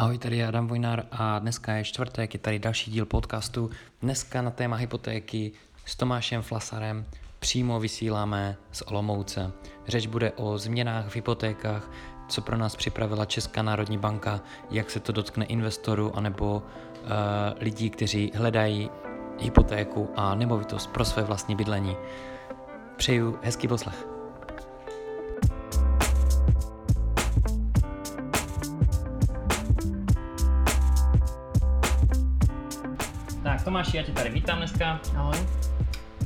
Ahoj, tady je Adam Vojnár a dneska je čtvrtek, je tady další díl podcastu. Dneska na téma hypotéky s Tomášem Flasarem přímo vysíláme z Olomouce. Řeč bude o změnách v hypotékách, co pro nás připravila Česká národní banka, jak se to dotkne investorů anebo uh, lidí, kteří hledají hypotéku a nemovitost pro své vlastní bydlení. Přeju hezký poslech. Tomáši, já tě tady vítám dneska. Ahoj.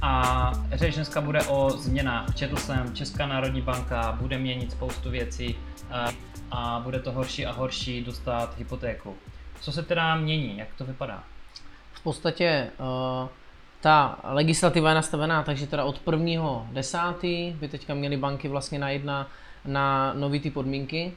A řeč dneska bude o změnách. Četl jsem, Česká národní banka bude měnit spoustu věcí a, a bude to horší a horší dostat hypotéku. Co se teda mění? Jak to vypadá? V podstatě uh, ta legislativa je nastavená, takže teda od 1.10. by teďka měly banky vlastně najít na, na nový ty podmínky.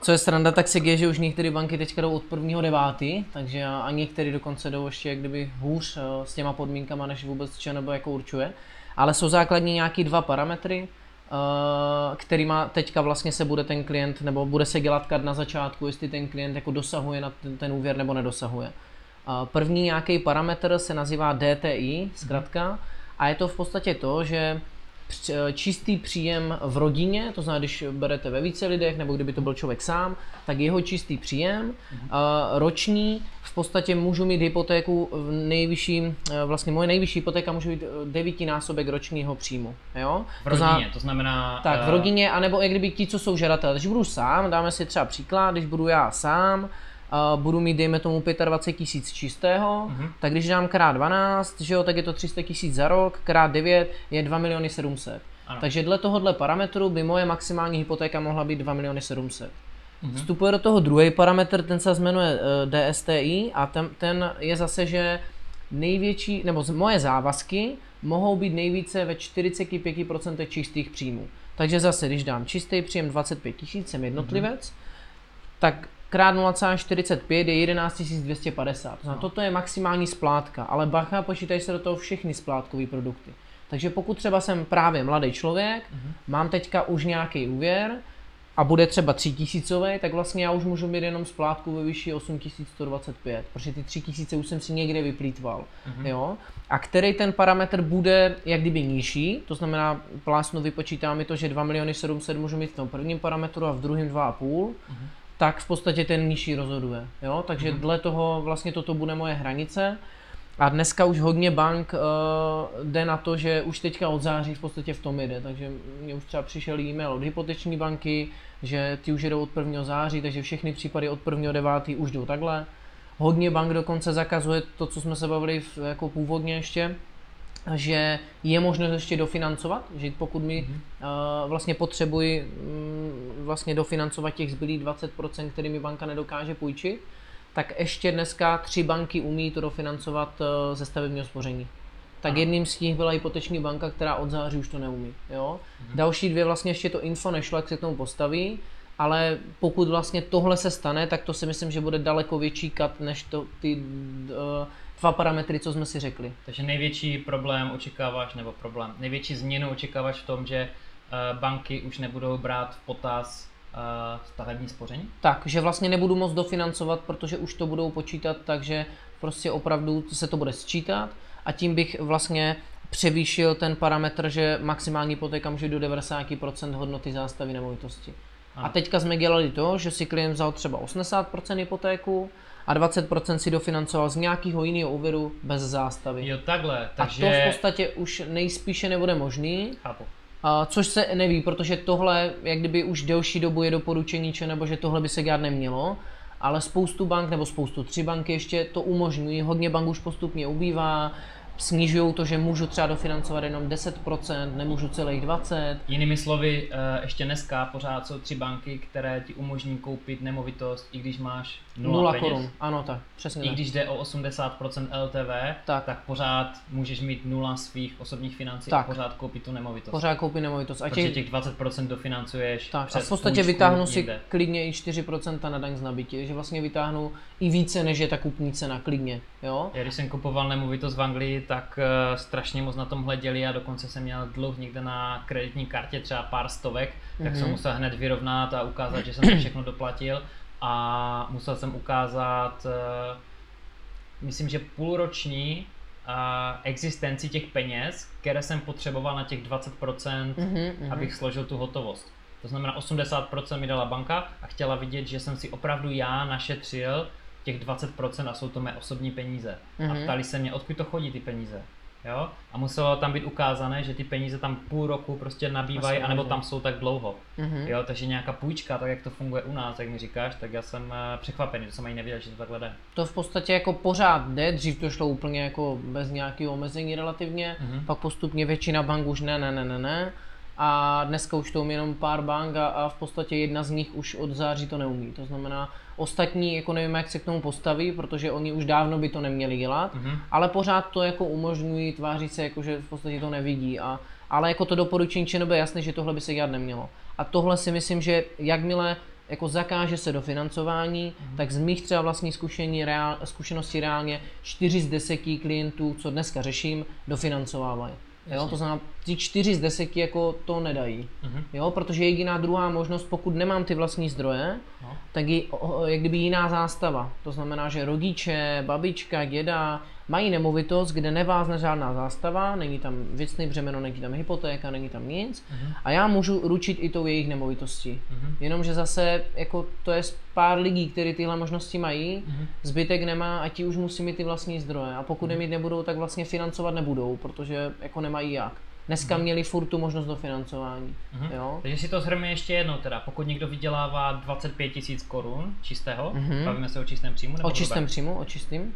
Co je sranda, tak se děje, že už některé banky teďka jdou od 1.9., takže a některé dokonce jdou ještě kdyby hůř uh, s těma podmínkama, než vůbec nebo jako určuje. Ale jsou základní nějaký dva parametry, Uh, kterýma teďka vlastně se bude ten klient, nebo bude se dělat kad na začátku, jestli ten klient jako dosahuje na ten, ten úvěr nebo nedosahuje. Uh, první nějaký parametr se nazývá DTI, zkrátka, a je to v podstatě to, že čistý příjem v rodině, to znamená, když berete ve více lidech, nebo kdyby to byl člověk sám, tak jeho čistý příjem uh, roční v podstatě můžu mít hypotéku v nejvyšší, uh, vlastně moje nejvyšší hypotéka může být devítinásobek ročního příjmu. Jo? V rodině, to znamená, to znamená tak, v rodině, anebo i kdyby ti, co jsou žadatelé. Když budu sám, dáme si třeba příklad, když budu já sám, uh, budu mít, dejme tomu, 25 tisíc čistého, uh-huh. tak když dám krát 12, že jo, tak je to 300 tisíc za rok, krát 9 je 2 miliony 700. Ano. Takže dle tohohle parametru by moje maximální hypotéka mohla být 2 miliony 700. Uh-huh. Vstupuje do toho druhý parametr, ten se jmenuje uh, DSTI a ten, ten je zase, že největší, nebo moje závazky mohou být nejvíce ve 45% čistých příjmů. Takže zase, když dám čistý příjem 25 tisíc, jsem jednotlivec, uh-huh. tak krát 0,45 je 11 250. To no. toto je maximální splátka, ale bacha, počítají se do toho všechny splátkové produkty. Takže pokud třeba jsem právě mladý člověk, uh-huh. mám teďka už nějaký úvěr a bude třeba 3000, tak vlastně já už můžu mít jenom splátku ve výši 8125, protože ty 3000 už jsem si někde vyplýtval. Uh-huh. Jo? A který ten parametr bude jak kdyby nižší, to znamená plásnu vypočítá mi to, že 2 miliony 700 můžu mít v tom prvním parametru a v druhém 2,5, uh-huh tak v podstatě ten nižší rozhoduje. Jo? Takže mm-hmm. dle toho vlastně toto bude moje hranice. A dneska už hodně bank uh, jde na to, že už teďka od září v podstatě v tom jde. Takže mě už třeba přišel e-mail od hypoteční banky, že ty už jedou od 1. září, takže všechny případy od 1. 9. už jdou takhle. Hodně bank dokonce zakazuje to, co jsme se bavili v, jako původně ještě, že je možnost ještě dofinancovat, že pokud mi mm-hmm. uh, vlastně potřebuji um, vlastně dofinancovat těch zbylých 20%, který mi banka nedokáže půjčit, tak ještě dneska tři banky umí to dofinancovat uh, ze stavebního spoření. Tak Aha. jedním z nich byla hypoteční banka, která od září už to neumí. Jo? Mm-hmm. Další dvě vlastně ještě to info nešlo, jak se k tomu postaví, ale pokud vlastně tohle se stane, tak to si myslím, že bude daleko větší kat, než to ty uh, dva parametry, co jsme si řekli. Takže největší problém očekáváš, nebo problém, největší změnu očekáváš v tom, že uh, banky už nebudou brát v potaz uh, stavební spoření? Tak, že vlastně nebudu moc dofinancovat, protože už to budou počítat, takže prostě opravdu se to bude sčítat a tím bych vlastně převýšil ten parametr, že maximální hypotéka může do 90% hodnoty zástavy nemovitosti. Ano. A teďka jsme dělali to, že si klient vzal třeba 80% hypotéku, a 20% si dofinancoval z nějakého jiného úvěru bez zástavy. Jo, takhle. Takže... A to v podstatě už nejspíše nebude možný. Chápu. A, což se neví, protože tohle, jak kdyby už delší dobu je doporučení, či nebo že tohle by se dělat nemělo, ale spoustu bank, nebo spoustu, tři banky ještě to umožňují, hodně bank už postupně ubývá, snižují to, že můžu třeba dofinancovat jenom 10%, nemůžu celých 20%. Jinými slovy, eh, ještě dneska pořád jsou tři banky, které ti umožní koupit nemovitost, i když máš 0, 0 peněz. korun. Ano, tak, přesně I tak. když jde o 80% LTV, tak. tak pořád můžeš mít nula svých osobních financí tak. a pořád koupit tu nemovitost. Pořád koupit nemovitost. A těch, těch 20% dofinancuješ tak. Přes a v podstatě vytáhnu si klidně i 4% na daň z nabití, že vlastně vytáhnu i více, než je ta kupní cena, klidně. Jo? Já když jsem kupoval nemovitost v Anglii, tak uh, strašně moc na tom hleděli a dokonce jsem měl dluh někde na kreditní kartě třeba pár stovek, tak mm-hmm. jsem musel hned vyrovnat a ukázat, že jsem to všechno doplatil a musel jsem ukázat, uh, myslím, že půlroční uh, existenci těch peněz, které jsem potřeboval na těch 20%, mm-hmm. abych složil tu hotovost. To znamená 80% mi dala banka a chtěla vidět, že jsem si opravdu já našetřil těch 20% a jsou to mé osobní peníze. Mm-hmm. A Mhm. ptali se mě, odkud to chodí ty peníze. Jo? A muselo tam být ukázané, že ty peníze tam půl roku prostě nabývají, Asi anebo tam jsou tak dlouho. Mhm. Jo, takže nějaká půjčka, tak jak to funguje u nás, jak mi říkáš, tak já jsem eh, překvapený, to jsem ani nevěděl, že to takhle jde. To v podstatě jako pořád jde, dřív to šlo úplně jako bez nějakého omezení relativně, Mhm. pak postupně většina bank už ne, ne, ne, ne, ne. A dneska už to umí jenom pár bank a, a v podstatě jedna z nich už od září to neumí. To znamená, ostatní jako nevím, jak se k tomu postaví, protože oni už dávno by to neměli dělat, Mhm. ale pořád to jako umožňují, tváří se jako, že v podstatě to nevidí. A, ale jako to doporučení ČNB je jasné, že tohle by se dělat nemělo. A tohle si myslím, že jakmile jako zakáže se dofinancování, mm. tak z mých třeba vlastních zkušení, reál, zkušeností reálně 4 z 10 klientů, co dneska řeším, dofinancovávají. Jo, to znamená, ty 4 z 10 jako to nedají. Mhm. Jo, protože jediná druhá možnost, pokud nemám ty vlastní zdroje, No. tak je jak kdyby jiná zástava. To znamená, že rodiče, babička, děda mají nemovitost, kde nevázne žádná zástava, není tam věcný břemeno, není tam hypotéka, není tam nic a já můžu ručit i tou jejich nemovitostí. Mhm. Jenomže zase jako to je pár lidí, kteří tyhle možnosti mají, Mhm. zbytek nemá a ti už musí mít ty vlastní zdroje a pokud Mhm. je mít nebudou, tak vlastně financovat nebudou, protože jako nemají jak. Dneska měli furt tu možnost dofinancování. Mhm. Jo? Takže si to shrneme ještě jednou teda, pokud někdo vydělává 25 tisíc korun čistého, Mhm. bavíme se o čistém příjmu nebo O čistém hrubém? příjmu, o čistým.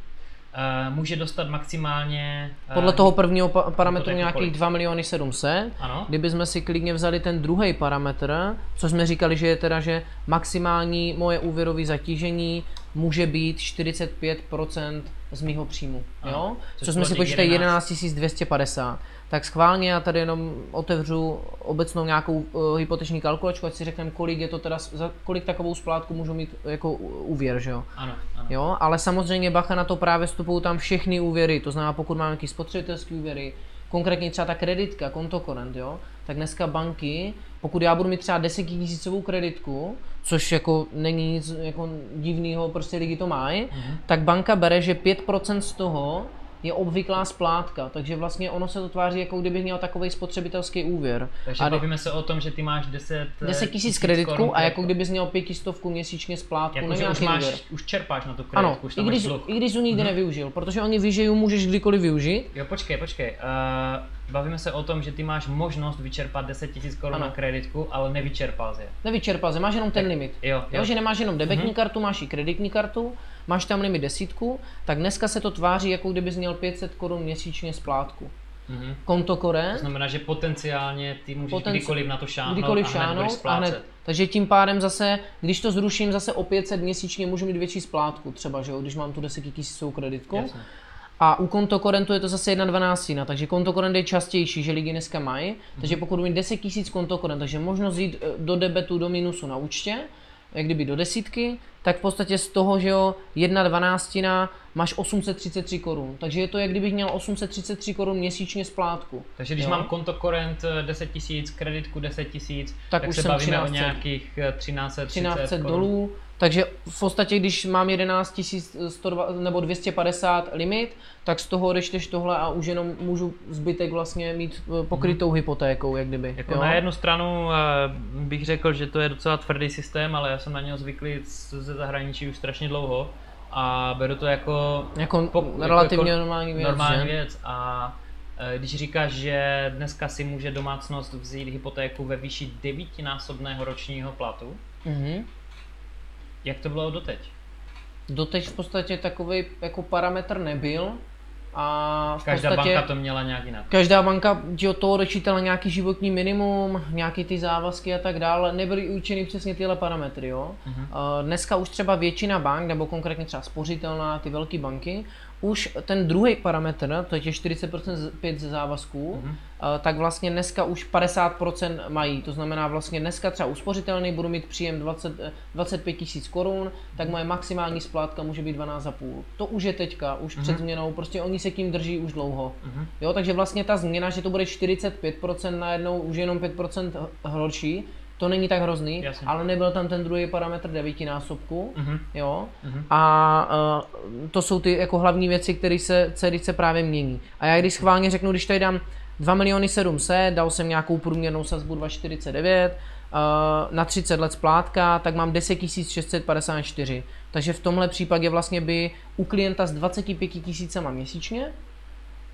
Eh, může dostat maximálně... eh, Podle toho prvního pa- parametru nějakých kolik? 2 miliony 700. Ano. Kdyby jsme si klidně vzali ten druhý parametr, co jsme říkali, že je teda, že maximální moje úvěrové zatížení může být 45% z mýho příjmu. Ano, Jo? což Co jsme si počítali 11 11 250. Tak schválně já tady jenom otevřu obecnou nějakou uh, hypoteční kalkulačku, ať si řekneme, kolik je to teda, za kolik takovou splátku můžu mít jako úvěr, že jo? Ano, ano. Jo, ale samozřejmě bacha na to právě vstupují tam všechny úvěry, to znamená pokud máme nějaký spotřebitelský úvěry, konkrétně třeba ta kreditka, kontokorent, jo, tak dneska banky, pokud já budu mít třeba 10 tisícovou kreditku, což jako není nic jako divného, prostě lidi to mají, Mhm. tak banka bere, že 5% z toho je obvyklá splátka, takže vlastně ono se to tváří, jako kdybych měl takový spotřebitelský úvěr. Takže a bavíme se o tom, že ty máš 10 eh, 10 tisíc korun kreditku a jako kdybys měl pětistovku měsíčně splátku Jako, že už, máš, úvěr. už čerpáš na tu kreditku, Ano, už i tam máš když, dluh. i když jsi nikdy nevyužil, protože oni ví, že ji můžeš kdykoliv využít. Jo, počkej, počkej. Uh, bavíme se o tom, že ty máš možnost vyčerpat 10 000 korun na kreditku, ale nevyčerpal jsi je. Nevyčerpal jsi, máš jenom ten limit. Jo, Jo, jo. že nemáš jenom debetní kartu, máš i kreditní kartu, máš tam limit desítku, tak dneska se to tváří, jako kdybys měl 500 korun měsíčně splátku. Mhm. Konto To Kore, znamená, že potenciálně ty můžeš Potenci- kdykoliv na to šáhnout kdykoliv a hned a hned. Takže tím pádem zase, když to zruším zase o 500 měsíčně, můžu mít větší splátku třeba, že jo, když mám tu 10 tisícovou kreditku. Jasně. A u kontokorentu je to zase 1,12, takže kontokorent je častější, že lidi dneska mají. Takže pokud budu mít 10 tisíc kontokorent, takže možnost jít eh, do debetu, do minusu na účtě, jak kdyby do desítky, tak v podstatě z toho, že jo, 1,12 máš 833 korun. Takže je to, jak kdybych měl 833 korun měsíčně splátku. Takže když Jo? mám konto korent 10 tisíc, kreditku 10 tisíc, Tak tak, už se bavíme 1300. o nějakých eh, 1330 1300 korun. dolů. Takže v podstatě, když mám 11 102, nebo 250 limit, tak z toho odečteš tohle a už jenom můžu zbytek vlastně mít eh, pokrytou hypotékou, jak kdyby. Jako jo? na jednu stranu eh, bych řekl, že to je docela tvrdý systém, ale já jsem na něho zvyklý z- ze zahraničí už strašně dlouho a beru to jako, Jako pok- relativně normální věc, normální že? věc. A eh, když říkáš, že dneska si může domácnost vzít hypotéku ve výši devítinásobného ročního platu, Mhm. Jak to bylo doteď? Doteď v podstatě takový jako parametr nebyl a v Každá podstatě banka to měla nějak jinak. každá banka od toho odečítala nějaký životní minimum, nějaký ty závazky a tak dále, nebyly určeny přesně tyhle parametry, jo. Mhm. Uh, Dneska už třeba většina bank, nebo konkrétně třeba spořitelná, ty velké banky, už ten druhý parametr, to je těch 40% z- pět ze závazků, Mhm. eh, tak vlastně dneska už 50% mají. To znamená vlastně dneska třeba uspořitelný budu mít příjem 20, eh, 25 tisíc korun, tak moje maximální splátka může být 12,5. To už je teďka, už před změnou, prostě oni se tím drží už dlouho. Mhm. Jo, takže vlastně ta změna, že to bude 45% najednou, už jenom 5% h- horší, to není tak hrozný, Jasně. ale nebyl tam ten druhý parametr devítinásobku, Mhm. jo. Mhm. A uh, to jsou ty jako hlavní věci, které se, se právě mění. A já když schválně řeknu, když tady dám 2 miliony 700, dal jsem nějakou průměrnou sazbu 2,49, uh, na 30 let splátka, tak mám 10 654. Takže v tomhle případě vlastně by u klienta s 25 tisícama měsíčně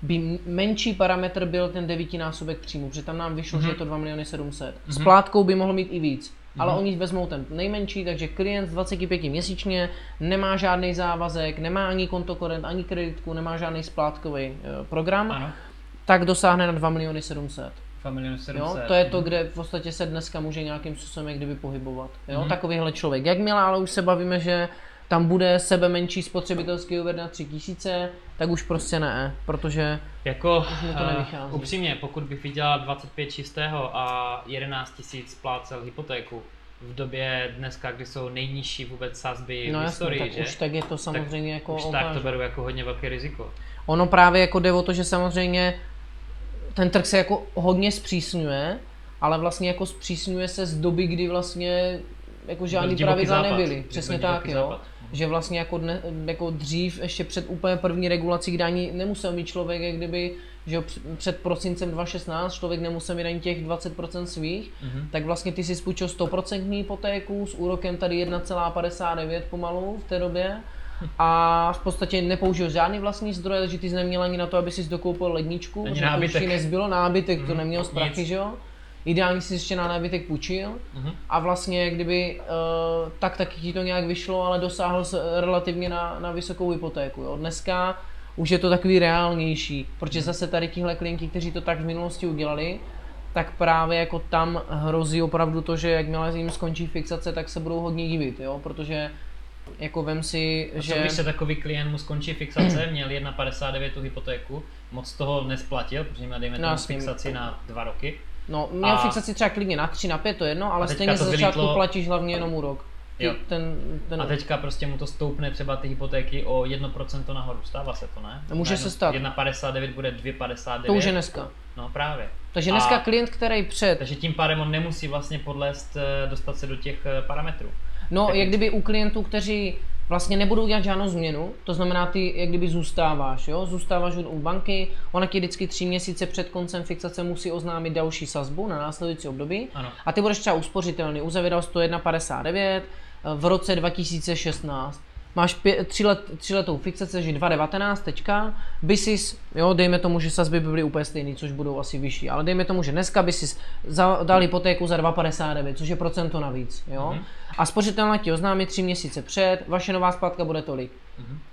by menší parametr byl ten devítinásobek příjmu, protože tam nám vyšlo, že je to 2 miliony 700. S plátkou by mohl mít i víc, ale oni vezmou ten nejmenší, takže klient z 25 měsíčně nemá žádný závazek, nemá ani kontokorent, ani kreditku, nemá žádný splátkový eh, program, Ano. tak dosáhne na 2 miliony 700. 2 miliony 700. Jo, to je to, kde v podstatě se dneska může nějakým způsobem kdyby pohybovat. Jo, Mhm. takovýhle člověk. Jakmile ale už se bavíme, že tam bude sebe menší spotřebitelský úvěr na 3000, tak už prostě ne, protože Jako mi to eh, nevychází. upřímně, pokud bych vydělal 25 čistého a 11 tisíc splácel hypotéku v době dneska, kdy jsou nejnižší vůbec sazby no v historii, tak že? už tak je to samozřejmě jako už tak to beru jako hodně velké riziko. Ono právě jako jde o to, že samozřejmě ten trh se jako hodně zpřísňuje, ale vlastně jako zpřísňuje se z doby, kdy vlastně jako žádný pravidla nebyly. Byl Přesně tak, jo. západ. Že vlastně jako, dne, jako dřív, ještě před úplně první regulací, kdy ani nemusel mít člověk, jak kdyby, že před prosincem 2016 člověk nemusel mít ani těch 20% svých, Mhm. tak vlastně ty si spůjčil 100% hypotéku s úrokem tady 1,59 pomalu v té době a v podstatě nepoužil žádný vlastní zdroje, takže ty jsi neměl ani na to, aby si dokoupil ledničku, protože to nábytek. nezbylo, nábytek to Mhm, neměl z prachy, že jo. Ideálně si ještě na nábytek půjčil Mhm. a vlastně kdyby uh, tak taky ti to nějak vyšlo, ale dosáhl se relativně na, na vysokou hypotéku. Jo. Dneska už je to takový reálnější, protože zase tady tihle klienti, kteří to tak v minulosti udělali, tak právě jako tam hrozí opravdu to, že jakmile jim skončí fixace, tak se budou hodně divit, jo, protože jako vem si, A že... co když se takový klient mu skončí fixace, měl 1,59 tu hypotéku, moc toho nesplatil, protože měl dejme No, fixaci na dva roky. No, měl A- fixaci třeba klidně na 3, na 5, to je jedno, ale stejně to ze začátku vylítlo- platíš hlavně jenom úrok. Ty, Jo. ten, ten, A teďka prostě mu to stoupne třeba ty hypotéky o 1% nahoru. Stává se to, ne? Může Najednou se stát. 1,59 bude 2,59. to už je dneska. No právě. Takže A- dneska klient, který před Takže tím pádem on nemusí vlastně podlézt, eh, dostat se do těch eh, parametrů. No, Tak jak kdyby u klientů, kteří vlastně nebudou dělat žádnou změnu, to znamená, ty jak kdyby zůstáváš, jo, zůstáváš u banky, ona ti vždycky tři měsíce před koncem fixace musí oznámit další sazbu na následující období Ano. a ty budeš třeba uspořitelný, uzavíral 101,59 v roce 2016. Máš pě, tři, let, tři letou fixaci, takže 2,19 teďka, by si, jo, dejme tomu, že sazby by byly úplně stejný, což budou asi vyšší, ale dejme tomu, že dneska by si za, dal hypotéku za 2,59, což je procento navíc, jo. Mhm. A spořitelna ti oznámí tři měsíce před, vaše nová splátka bude tolik.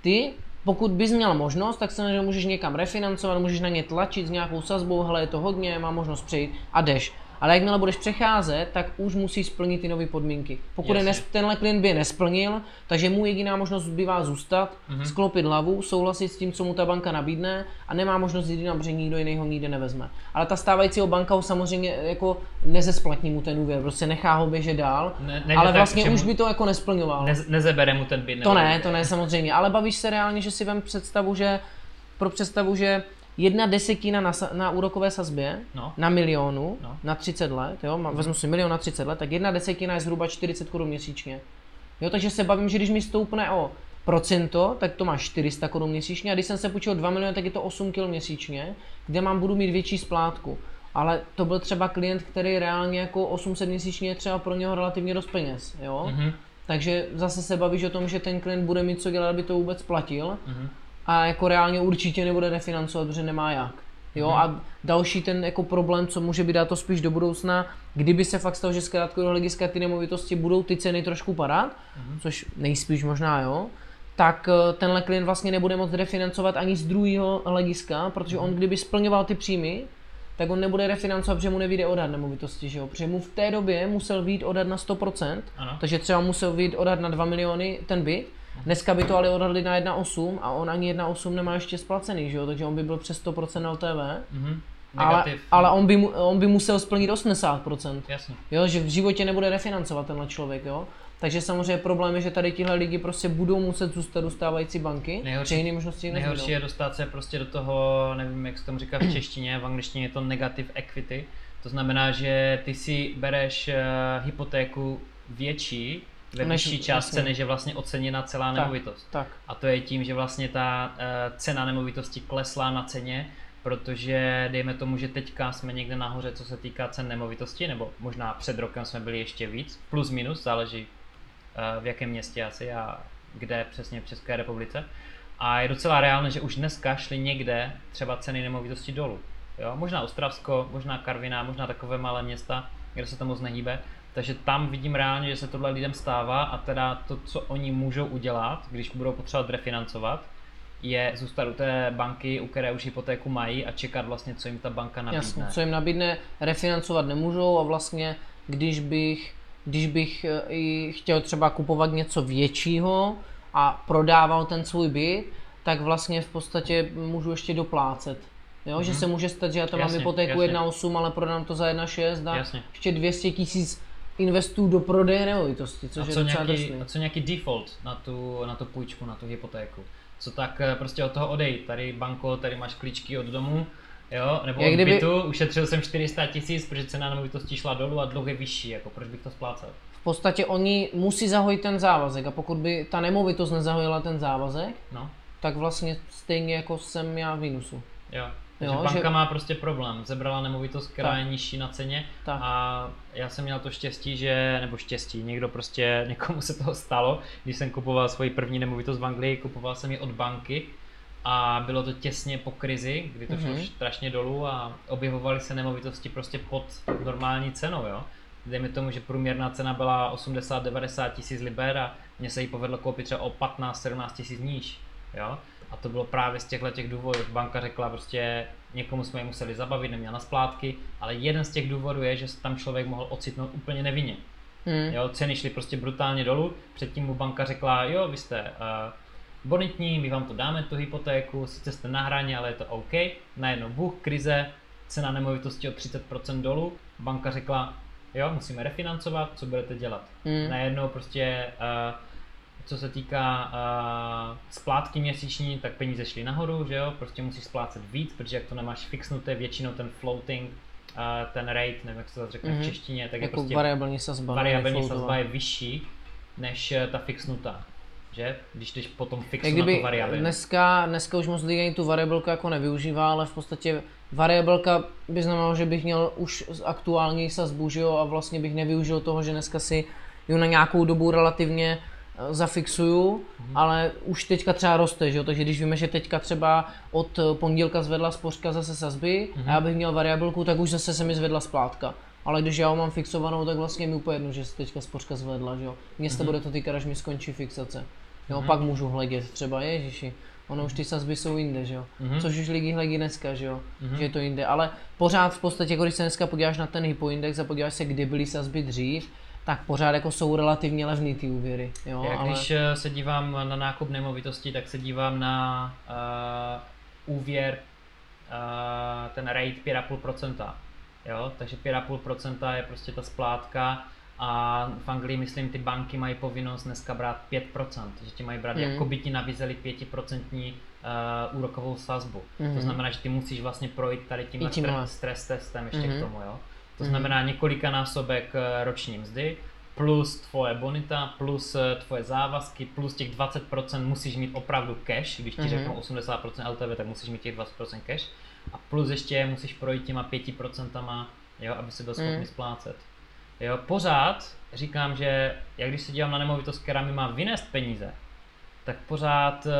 Ty, pokud bys měl možnost, tak samozřejmě můžeš někam refinancovat, můžeš na ně tlačit s nějakou sazbou, hele je to hodně, má možnost přejít a jdeš. Ale jakmile budeš přecházet, tak už musíš splnit ty nové podmínky. Pokud je Jasně. nes, tenhle klient by je nesplnil, takže mu jediná možnost bývá zůstat, mm-hmm. sklopit hlavu, souhlasit s tím, co mu ta banka nabídne a nemá možnost jít jinam, protože nikdo jiný ho nikde nevezme. Ale ta stávajícího banka ho samozřejmě jako nezesplatní mu ten úvěr, prostě nechá ho běžet dál, Ne- ale tak, vlastně už by to jako nesplňoval. Ne, nezebere mu ten byt. To ne, to ne samozřejmě, ale bavíš se reálně, že si vem představu, že pro představu, že jedna desetina na, na úrokové sazbě, No. na milionu, No. na 30 let, jo, má- vezmu si milion na 30 let, tak jedna desetina je zhruba 40 korun měsíčně. Jo, takže se bavím, že když mi stoupne o procento, tak to má 400 korun měsíčně a když jsem se půjčil 2 miliony, tak je to 8 kg měsíčně, kde mám budu mít větší splátku. Ale to byl třeba klient, který reálně jako 800 měsíčně je třeba pro něho relativně dost peněz, jo. Mhm. Takže zase se bavíš o tom, že ten klient bude mít co dělat, aby to vůbec platil Mhm. A jako reálně určitě nebude refinancovat, protože nemá jak. Jo, Mhm. a další ten jako problém, co může být a to spíš do budoucna, kdyby se fakt stalo, že z krátkodobého hlediska ty nemovitosti budou ty ceny trošku padat, Mhm. což nejspíš možná jo, tak eh, tenhle klient vlastně nebude moct refinancovat ani z druhého hlediska, protože Mhm. on kdyby splňoval ty příjmy, tak on nebude refinancovat, protože mu nevyjde odhad nemovitosti, že jo? Protože mu v té době musel být odhad na 100%, Ano. takže třeba musel být odhad na 2 miliony ten byt, dneska by to ale odhadli na 1,8 a on ani 1,8 nemá ještě splacený, že jo? Takže on by byl přes 100% LTV, Mhm. ale, Negativ. ale on, by, mu- on by musel splnit 80%. Jasně. Jo, že v životě nebude refinancovat tenhle člověk, jo. Takže samozřejmě problém je, že tady tihle lidi prostě budou muset zůstat u stávající banky, Nejhorší- že jiné možnosti Nejhorší je dostat se prostě do toho, nevím jak se tomu říká v češtině, v angličtině je to negative equity, To znamená, že ty si bereš uh, hypotéku větší, ve vyšší částce, než je vlastně oceněna celá Tak. nemovitost. Tak. A to je tím, že vlastně ta uh, cena nemovitosti klesla na ceně, protože dejme tomu, že teďka jsme někde nahoře, co se týká cen nemovitosti, nebo možná před rokem jsme byli ještě víc, plus minus, záleží uh, v jakém městě asi a kde přesně v České republice. A je docela reálné, že už dneska šly někde třeba ceny nemovitosti dolů. Jo? Možná Ostravsko, možná Karviná, možná takové malé města, kde se to moc nehýbe. Takže tam vidím reálně, že se tohle lidem stává a teda to, co oni můžou udělat, když budou potřebovat refinancovat, je zůstat u té banky, u které už hypotéku mají a čekat vlastně, co jim ta banka nabídne. Jasně, co jim nabídne, refinancovat nemůžou a vlastně, když bych, když bych eh, i chtěl třeba kupovat něco většího a prodával ten svůj byt, tak vlastně v podstatě můžu ještě doplácet. Jo, že se může stát, že já tam mám Mhm. Hypotéku jasně. 1,8, ale prodám to za 1,6 a Jasně. ještě 200 tisíc investuju do prodeje nemovitosti, což A je co docela nějaký, drsný. a co nějaký default na tu, na tu půjčku, na tu hypotéku? Co tak eh, prostě od toho odejít? Tady banko, tady máš klíčky od domu, jo, nebo Jak od kdyby- bytu, ušetřil jsem 400 tisíc, protože cena nemovitosti šla dolů a dluh je vyšší, jako proč bych to splácel? V podstatě oni musí zahojit ten závazek a pokud by ta nemovitost nezahojila ten závazek, No, tak vlastně stejně jako jsem já v mínusu. jo. Jo, banka že- má prostě problém, zebrala nemovitost, která Tak. je nižší na ceně Tak. a já jsem měl to štěstí, že, nebo štěstí, někdo prostě, někomu se toho stalo, když jsem kupoval svoji první nemovitost v Anglii, kupoval jsem ji od banky a bylo to těsně po krizi, kdy to šlo Mhm. strašně dolů a objevovaly se nemovitosti prostě pod normální cenou, jo. Dejme tomu, že průměrná cena byla 80-90 tisíc liber a mně se jí povedlo koupit třeba o 15-17 tisíc níž, jo. A to bylo právě z těchto těch důvodů. Banka řekla prostě, někomu jsme ji museli zabavit, neměl na splátky, ale jeden z těch důvodů je, že se tam člověk mohl ocitnout úplně nevinně. Hmm. Jo, ceny šly prostě brutálně dolů, předtím mu banka řekla, jo, vy jste uh, bonitní, my vám to dáme, tu hypotéku, sice jste na hraně, ale je to OK. Najednou bůh, krize, cena nemovitosti o 30% dolů, banka řekla, jo, musíme refinancovat, co budete dělat. Hmm. Najednou prostě, uh, co se týká uh, splátky měsíční, tak peníze šly nahoru, že jo, prostě musíš splácet víc, protože jak to nemáš fixnuté, většinou ten floating, uh, ten rate, nevím jak se to řekne Mhm. v češtině, tak je Jako prostě variabilní sazba. variabilní sazba je vyšší než eh, ta fixnutá, že? Když jdeš potom fixu Jak na tu kdyby variabilní. dneska, dneska už moc lidí ani tu variabilku jako nevyužívá, ale v podstatě variabilka by znamenalo, že bych měl už aktuální sazbu, že jo, a vlastně bych nevyužil toho, že dneska si ju na nějakou dobu relativně zafixuju, Mhm. ale už teďka třeba roste, že jo, takže když víme, že teďka třeba od eh, pondělka zvedla spořka zase sazby Mhm. a já bych měl variabilku, tak už zase se mi zvedla splátka. Ale když já ho mám fixovanou, tak vlastně mi úplně jedno, že se teďka spořka zvedla, že jo. Mně se to bude to týkat, až mi skončí fixace. Jo, pak můžu hledět třeba, ježiši, ono už ty sazby jsou jinde, že jo. Mhm. Což už lidi hledí dneska, že jo, že je to jinde. Ale pořád v podstatě, jako když se dneska podíváš na ten hypoindex a podíváš se, kdy byly sazby dřív, tak pořád jako jsou relativně levný ty úvěry, jo, Já ale... když eh, se dívám na nákup nemovitosti, tak se dívám na uh, úvěr, uh, ten rate 5,5%. Jo? Takže 5,5% je prostě ta splátka a v Anglii, myslím, ty banky mají povinnost dneska brát 5%, že ti mají brát, Mhm. jako by ti nabízeli 5% uh, úrokovou sazbu. Mhm. To znamená, že ty musíš vlastně projít tady stre- stres testem ještě Mhm. k tomu, jo. To znamená několika násobek eh, roční mzdy, plus tvoje bonita, plus eh, tvoje závazky, plus těch 20% musíš mít opravdu cash, když ti Mhm. řeknou 80% LTV, tak musíš mít těch 20% cash. A plus ještě musíš projít těma 5%, jo, aby si byl schopný Mhm. splácet. Jo, pořád říkám, že jak když se dívám na nemovitost, která mi má vynést peníze, tak pořád uh,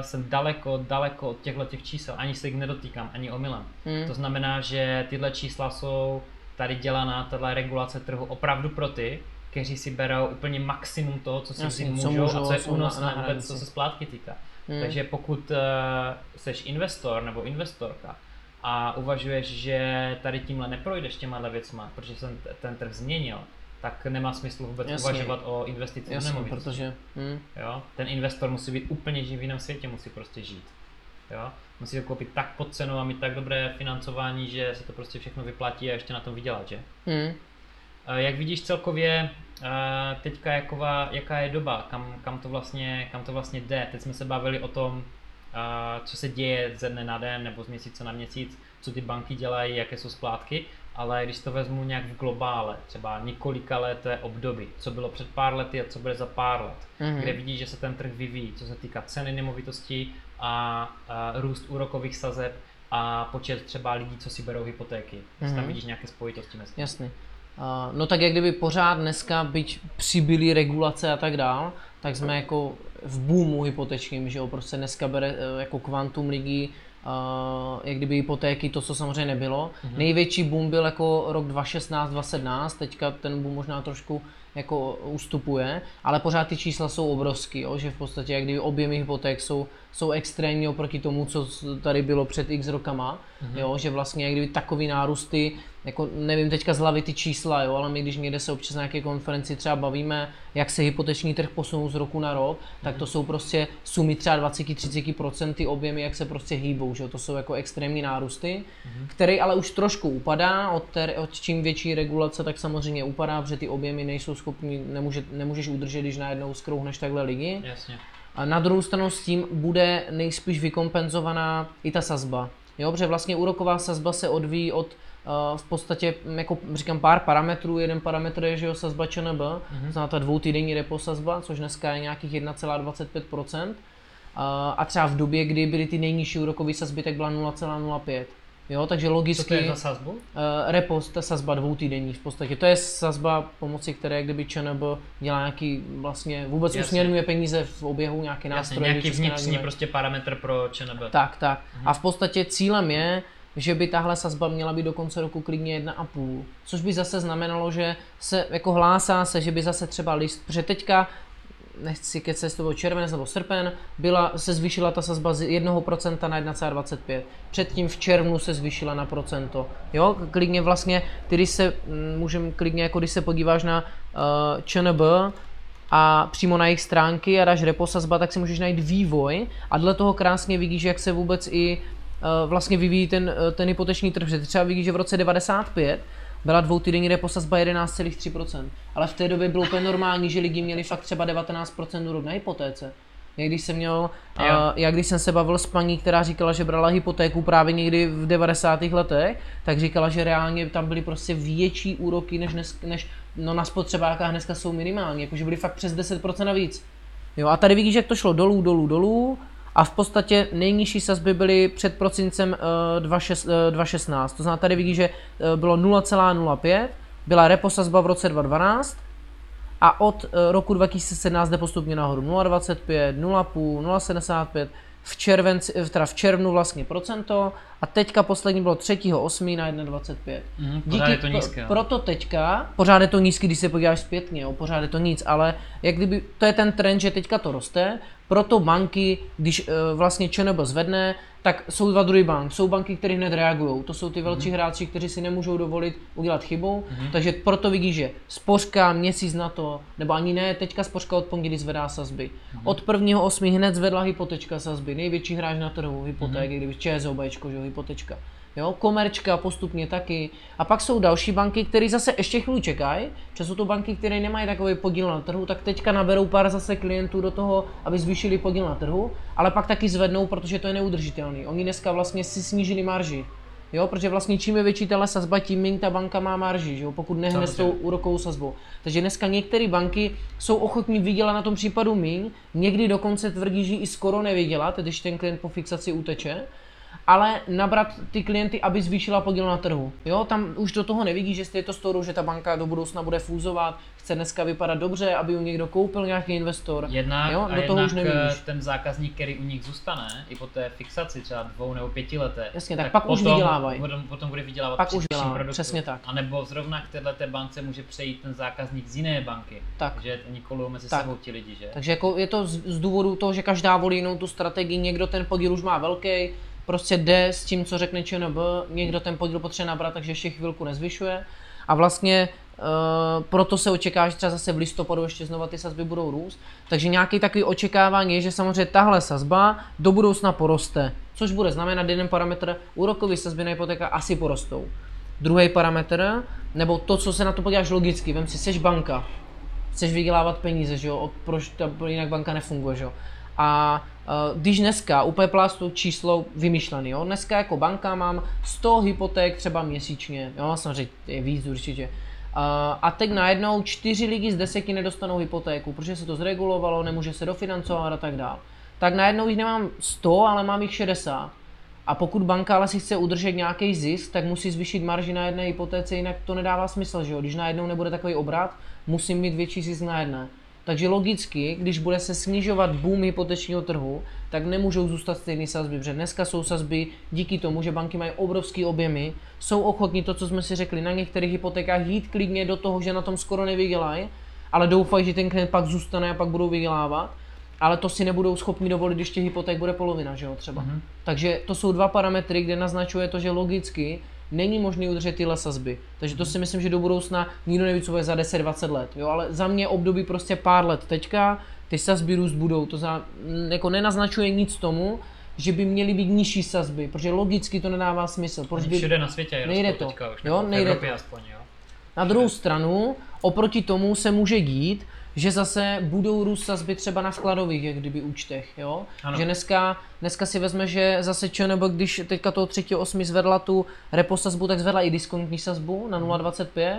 jsem daleko, daleko od těchto těch čísel, ani se jich nedotýkám, ani omylem. Hmm. To znamená, že tyhle čísla jsou tady dělaná, tahle regulace trhu opravdu pro ty, kteří si berou úplně maximum toho, co si Jasně, vzít co můžou, můžou a co je únosné na vůbec, co se splátky týká. Hmm. Takže pokud uh, jsi investor nebo investorka a uvažuješ, že tady tímhle neprojdeš těma věcma, protože jsem ten trh změnil, tak nemá smysl vůbec Jasně. uvažovat o investici do Jasně, nemovitosti. protože... Hmm. Jo? Ten investor musí být úplně živý v jiném světě, musí prostě žít. Jo? Musí to koupit tak pod cenou a mít tak dobré financování, že se to prostě všechno vyplatí a ještě na tom vydělat, že? Eh, Jak vidíš celkově teďka jaková, jaká je doba, kam, kam, to vlastně, kam to vlastně jde? Teď jsme se bavili o tom, co se děje ze dne na den nebo z měsíce na měsíc, co ty banky dělají, jaké jsou splátky. ale když to vezmu nějak v globále, třeba několika leté období, co bylo před pár lety a co bude za pár let, mm-hmm. kde vidíš, že se ten trh vyvíjí, co se týká ceny nemovitostí a, a růst úrokových sazeb a počet třeba lidí, co si berou hypotéky. Mm-hmm. Tam mhm. vidíš nějaké spojitosti mezi. Jasně. Uh, no tak jak kdyby pořád dneska, byť přibyly regulace a tak dál, tak jsme jako v boomu hypotečním, že jo, prostě dneska bere uh, jako kvantum lidí uh, jak kdyby hypotéky, to, co samozřejmě nebylo. Mm-hmm. Největší boom byl jako rok 2016, 2017, teďka ten boom možná trošku jako ustupuje, ale pořád ty čísla jsou obrovský, jo, že v podstatě jak kdyby objemy hypoték jsou, jsou extrémní oproti tomu, co tady bylo před x rokama, mm-hmm. jo, že vlastně jak kdyby takový nárůsty jako nevím teďka z hlavy ty čísla, jo, ale my když někde se občas na nějaké konferenci třeba bavíme, jak se hypoteční trh posunul z roku na rok, tak to jsou prostě sumy třeba 20-30% ty objemy, jak se prostě hýbou, že to jsou jako extrémní nárůsty, mm-hmm. který ale už trošku upadá, od, ter, od čím větší regulace, tak samozřejmě upadá, protože ty objemy nejsou schopni, nemůže, nemůžeš udržet, když najednou skrouhneš takhle lidi. Jasně. A na druhou stranu s tím bude nejspíš vykompenzovaná i ta sazba. Jo, protože vlastně úroková sazba se odvíjí od v podstatě, jako říkám, pár parametrů. Jeden parametr je, že jo, sazba ČNB, mm-hmm. znamená ta dvoutýdenní repo sazba, což dneska je nějakých 1,25%. A třeba v době, kdy byly ty nejnižší úrokové sazby, tak byla 0,05. Jo, takže logicky... Co to je za sazbu? Uh, repo, ta sazba dvoutýdenní v podstatě. To je sazba pomocí které kdyby ČNB dělá nějaký vlastně, vůbec Jasně. usměrňuje peníze v oběhu, nějaký nástroj. nějaký vnitřní prostě parametr pro ČNB. Tak, tak. Mhm. A v podstatě cílem je, že by tahle sazba měla být do konce roku klidně 1,5, což by zase znamenalo, že se jako hlásá se, že by zase třeba list, protože teďka nechci kecat, z toho červenec nebo srpen, byla, se zvýšila ta sazba z 1% na 1,25. Předtím v červnu se zvýšila na procento. Jo, klidně vlastně, když se, mm, můžem klidně, jako když se podíváš na uh, ČNB, a přímo na jejich stránky a dáš repo sazba, tak si můžeš najít vývoj a dle toho krásně vidíš, jak se vůbec i Eh, vlastně vyvíjí ten, eh, ten hypoteční trh. Třeba vidíš, že v roce 95 byla dvoutýdenní repo sazba 11,3%. Ale v té době bylo úplně normální, že lidi měli fakt třeba 19% úrok na hypotéce. Jak když jsem měl, uh, jak když jsem se bavil s paní, která říkala, že brala hypotéku právě někdy v 90. letech, tak říkala, že reálně tam byly prostě větší úroky, než, než, než no na spotřebákách dneska jsou minimální, jakože byly fakt přes 10% navíc. Jo, a tady vidíš, jak to šlo dolů, dolů, dolů a v podstatě nejnižší sazby byly před prosincem 2016. Eh, to znamená, tady vidíš, že eh, bylo 0,05, byla repo sazba v roce 2012 a od eh, roku 2017 jde postupně nahoru 0,25, 0,5, 0,75, v, červenci, teda v červnu vlastně procento a teďka poslední bylo 3.8. na 1,25. Mm, Díky, je to nízké. Pro, proto teďka, pořád je to nízký, když se podíváš zpětně, jo, pořád je to nic, ale jak kdyby, to je ten trend, že teďka to roste, proto banky, když uh, vlastně ČNB zvedne, tak jsou dva druhy bank. Jsou banky, které hned reagují. To jsou ty velcí mm-hmm. hráči, kteří si nemůžou dovolit udělat chybu. Mm-hmm. Takže proto vidíš, že spořka měsíc na to, nebo ani ne, teďka spořka od pondělí zvedá sazby. Mm-hmm. Od prvního osmi hned zvedla hypotečka sazby. Největší hráč na trhu hypotéky, mm-hmm. kdyby ČSOB, že hypotečka jo, komerčka postupně taky. A pak jsou další banky, které zase ještě chvíli čekají, jsou to banky, které nemají takový podíl na trhu, tak teďka naberou pár zase klientů do toho, aby zvýšili podíl na trhu, ale pak taky zvednou, protože to je neudržitelný. Oni dneska vlastně si snížili marži. Jo, protože vlastně čím je větší ta sazba, tím méně ta banka má marži, že jo, pokud nehne s tou úrokovou sazbou. Takže dneska některé banky jsou ochotní vydělat na tom případu míň, někdy dokonce tvrdí, že i skoro nevydělat, když ten klient po fixaci uteče, ale nabrat ty klienty, aby zvýšila podíl na trhu. Jo, tam už do toho nevidí, že je to z toho, že ta banka do budoucna bude fúzovat, chce dneska vypadat dobře, aby ju někdo koupil nějaký investor. Jednak, jo, do toho už nevidíš. ten zákazník, který u nich zůstane, i po té fixaci třeba dvou nebo pěti leté. Jasně, tak, tak pak potom, už vydělávají. Potom, potom bude vydělávat pak už vydělávají, přesně tak. A nebo zrovna k této bance může přejít ten zákazník z jiné banky. Tak. Takže oni kolují mezi tak. sebou ti lidi, že? Takže jako je to z, z důvodu toho, že každá volí jinou tu strategii, někdo ten podíl už má velký, prostě jde s tím, co řekne ČNB, někdo ten podíl potřebuje nabrat, takže ještě chvilku nezvyšuje. A vlastně Uh, proto se očeká, že třeba zase v listopadu ještě znova ty sazby budou růst. Takže nějaký takový očekávání je, že samozřejmě tahle sazba do budoucna poroste, což bude znamenat jeden parametr, úrokový sazby na hypotéka asi porostou. Druhý parametr, nebo to, co se na to podíváš logicky, vem si, seš banka, chceš vydělávat peníze, že jo, proč ta jinak banka nefunguje, že jo. A uh, když dneska, úplně plástu číslo vymyšlený, jo, dneska jako banka mám 100 hypoték třeba měsíčně, jo, samozřejmě je víc určitě. Uh, a teď najednou čtyři lidi z deseti nedostanou hypotéku, protože se to zregulovalo, nemůže se dofinancovat a tak dále. Tak najednou jich nemám 100, ale mám jich 60. A pokud banka ale si chce udržet nějaký zisk, tak musí zvýšit marži na jedné hypotéce, jinak to nedává smysl, že jo? Když najednou nebude takový obrat, musím mít větší zisk na jedné. Takže logicky, když bude se snižovat boom hypotečního trhu, tak nemůžou zůstat stejné sazby, protože dneska jsou sazby díky tomu, že banky mají obrovské objemy, jsou ochotní to, co jsme si řekli, na některých hypotékách jít klidně do toho, že na tom skoro nevydělají, ale doufají, že ten klient pak zůstane a pak budou vydělávat ale to si nebudou schopni dovolit, když těch hypoték bude polovina, že jo, třeba. Mm-hmm. Takže to jsou dva parametry, kde naznačuje to, že logicky není možné udržet tyhle sazby. Takže to si myslím, že do budoucna nikdo neví, co bude za 10-20 let, jo, ale za mě období prostě pár let teďka, ty sazby růst budou, to za, jako nenaznačuje nic tomu, že by měly být nižší sazby, protože logicky to nedává smysl. Proč by... Všude na světě je nejde to. teďka už, jo, nejde to. Aspoň, jo. Na druhou stranu, oproti tomu se může dít, že zase budou růst sazby třeba na vkladových, jak kdyby účtech, jo? Ano. Že dneska, dneska si vezme, že zase nebo když teďka toho 3.8. zvedla tu repo sazbu, tak zvedla i diskontní sazbu na 0,25,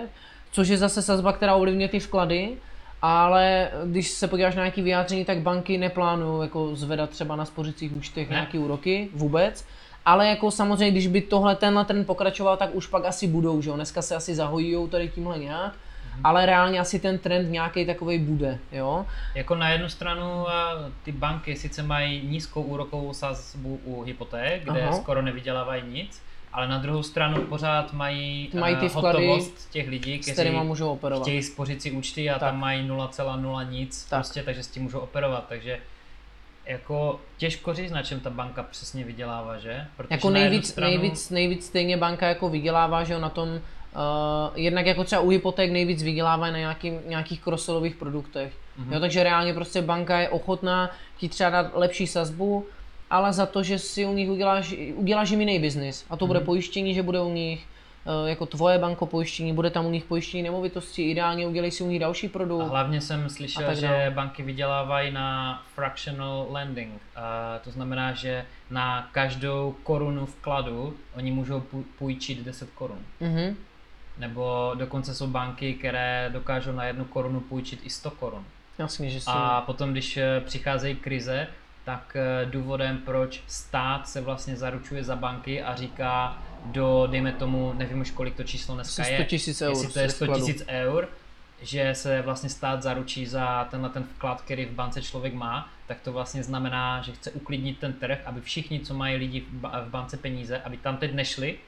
což je zase sazba, která ovlivňuje ty vklady, ale když se podíváš na nějaký vyjádření, tak banky neplánují jako zvedat třeba na spořicích účtech ne. nějaké úroky vůbec. Ale jako samozřejmě, když by tohle tenhle trend pokračoval, tak už pak asi budou, že jo? Dneska se asi zahojí tady tímhle nějak ale reálně asi ten trend nějaký takový bude, jo. Jako na jednu stranu ty banky sice mají nízkou úrokovou sazbu u hypoték, kde Aha. skoro nevydělávají nic, ale na druhou stranu pořád mají, mají ty vklady, hotovost těch lidí, kteří můžou operovat. chtějí spořit si účty a tak. tam mají 0,0 nic, tak. prostě, takže s tím můžou operovat, takže jako těžko říct, na čem ta banka přesně vydělává, že? Protože jako nejvíc, stranu... nejvíc, nejvíc stejně banka jako vydělává, že na tom Uh, jednak jako třeba u hypoték nejvíc vydělávají na nějaký, nějakých crosselových produktech. Mm-hmm. Jo, takže reálně prostě banka je ochotná ti třeba dát lepší sazbu, ale za to, že si u nich uděláš, uděláš jim jiný biznis. A to mm-hmm. bude mhm. pojištění, že bude u nich uh, jako tvoje banko pojištění, bude tam u nich pojištění nemovitosti, ideálně udělej si u nich další produkt. A hlavně jsem slyšel, že banky vydělávají na fractional lending. Uh, to znamená, že na každou korunu vkladu oni můžou půjčit 10 korun. Mm-hmm. Nebo dokonce jsou banky, které dokážou na jednu korunu půjčit i 100 korun. Jasně, že si... A potom, když eh, přicházejí krize, tak eh, důvodem, proč stát se vlastně zaručuje za banky a říká do, dejme tomu, nevím už kolik to číslo dneska 100 je, eur, jestli to je 100 tisíc eur, že se vlastně stát zaručí za tenhle ten vklad, který v bance člověk má, tak to vlastně znamená, že chce uklidnit ten trh, aby všichni, co mají lidi v bance peníze, aby tam teď nešli,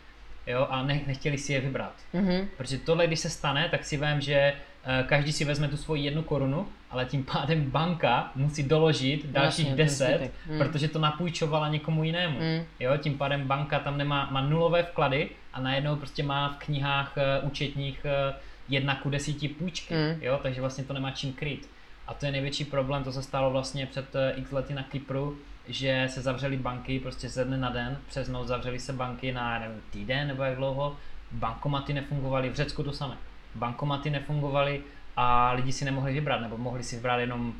jo, a ne, nechtěli si je vybrat. Mm-hmm. Protože tohle, když se stane, tak si vím, že uh, každý si vezme tu svoji jednu korunu, ale tím pádem banka musí doložit dalších Jasně, 10, mm. protože to napůjčovala někomu jinému. Mm. Jo, tím pádem banka tam nemá, má nulové vklady a najednou prostě má v knihách uh, účetních uh, jedna ku desíti půjčky, mm. jo, takže vlastně to nemá čím kryt. A to je největší problém, to se stalo vlastně před uh, x lety na Kypru, že se zavřely banky prostě ze dne na den, přes noc zavřely se banky na nevím, týden nebo jak dlouho, bankomaty nefungovaly, v Řecku to samé. Bankomaty nefungovaly a lidi si nemohli vybrat, nebo mohli si vybrat jenom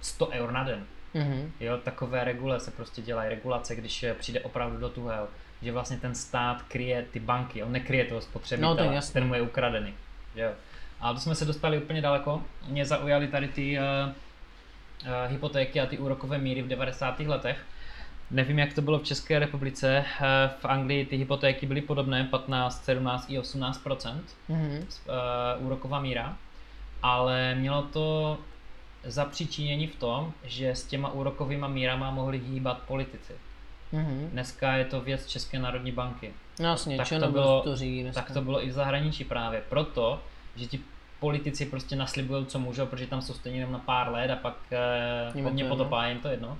100 eur na den. Mm-hmm. Jo, takové regule se prostě dělají, regulace, když přijde opravdu do tuhého, že vlastně ten stát kryje ty banky, on nekryje toho spotřebitele, no, ten mu je ukradený. Jo. A to jsme se dostali úplně daleko. Mě zaujaly tady ty uh, Eh, hypotéky a ty úrokové míry v 90. letech. Nevím, jak to bylo v České republice. Eh, v Anglii ty hypotéky byly podobné, 15, 17 i 18 mm-hmm. úroková míra, ale mělo to zapříčinění v tom, že s těma úrokovými mírama mohli hýbat politici. Mm-hmm. Dneska je to věc České národní banky. No jasně, tak to, bylo, to řídí tak to bylo i v zahraničí právě. Proto, že ti politici prostě naslibují, co můžou, protože tam jsou stejně jenom na pár let a pak eh, hodně potopá, jim to jedno.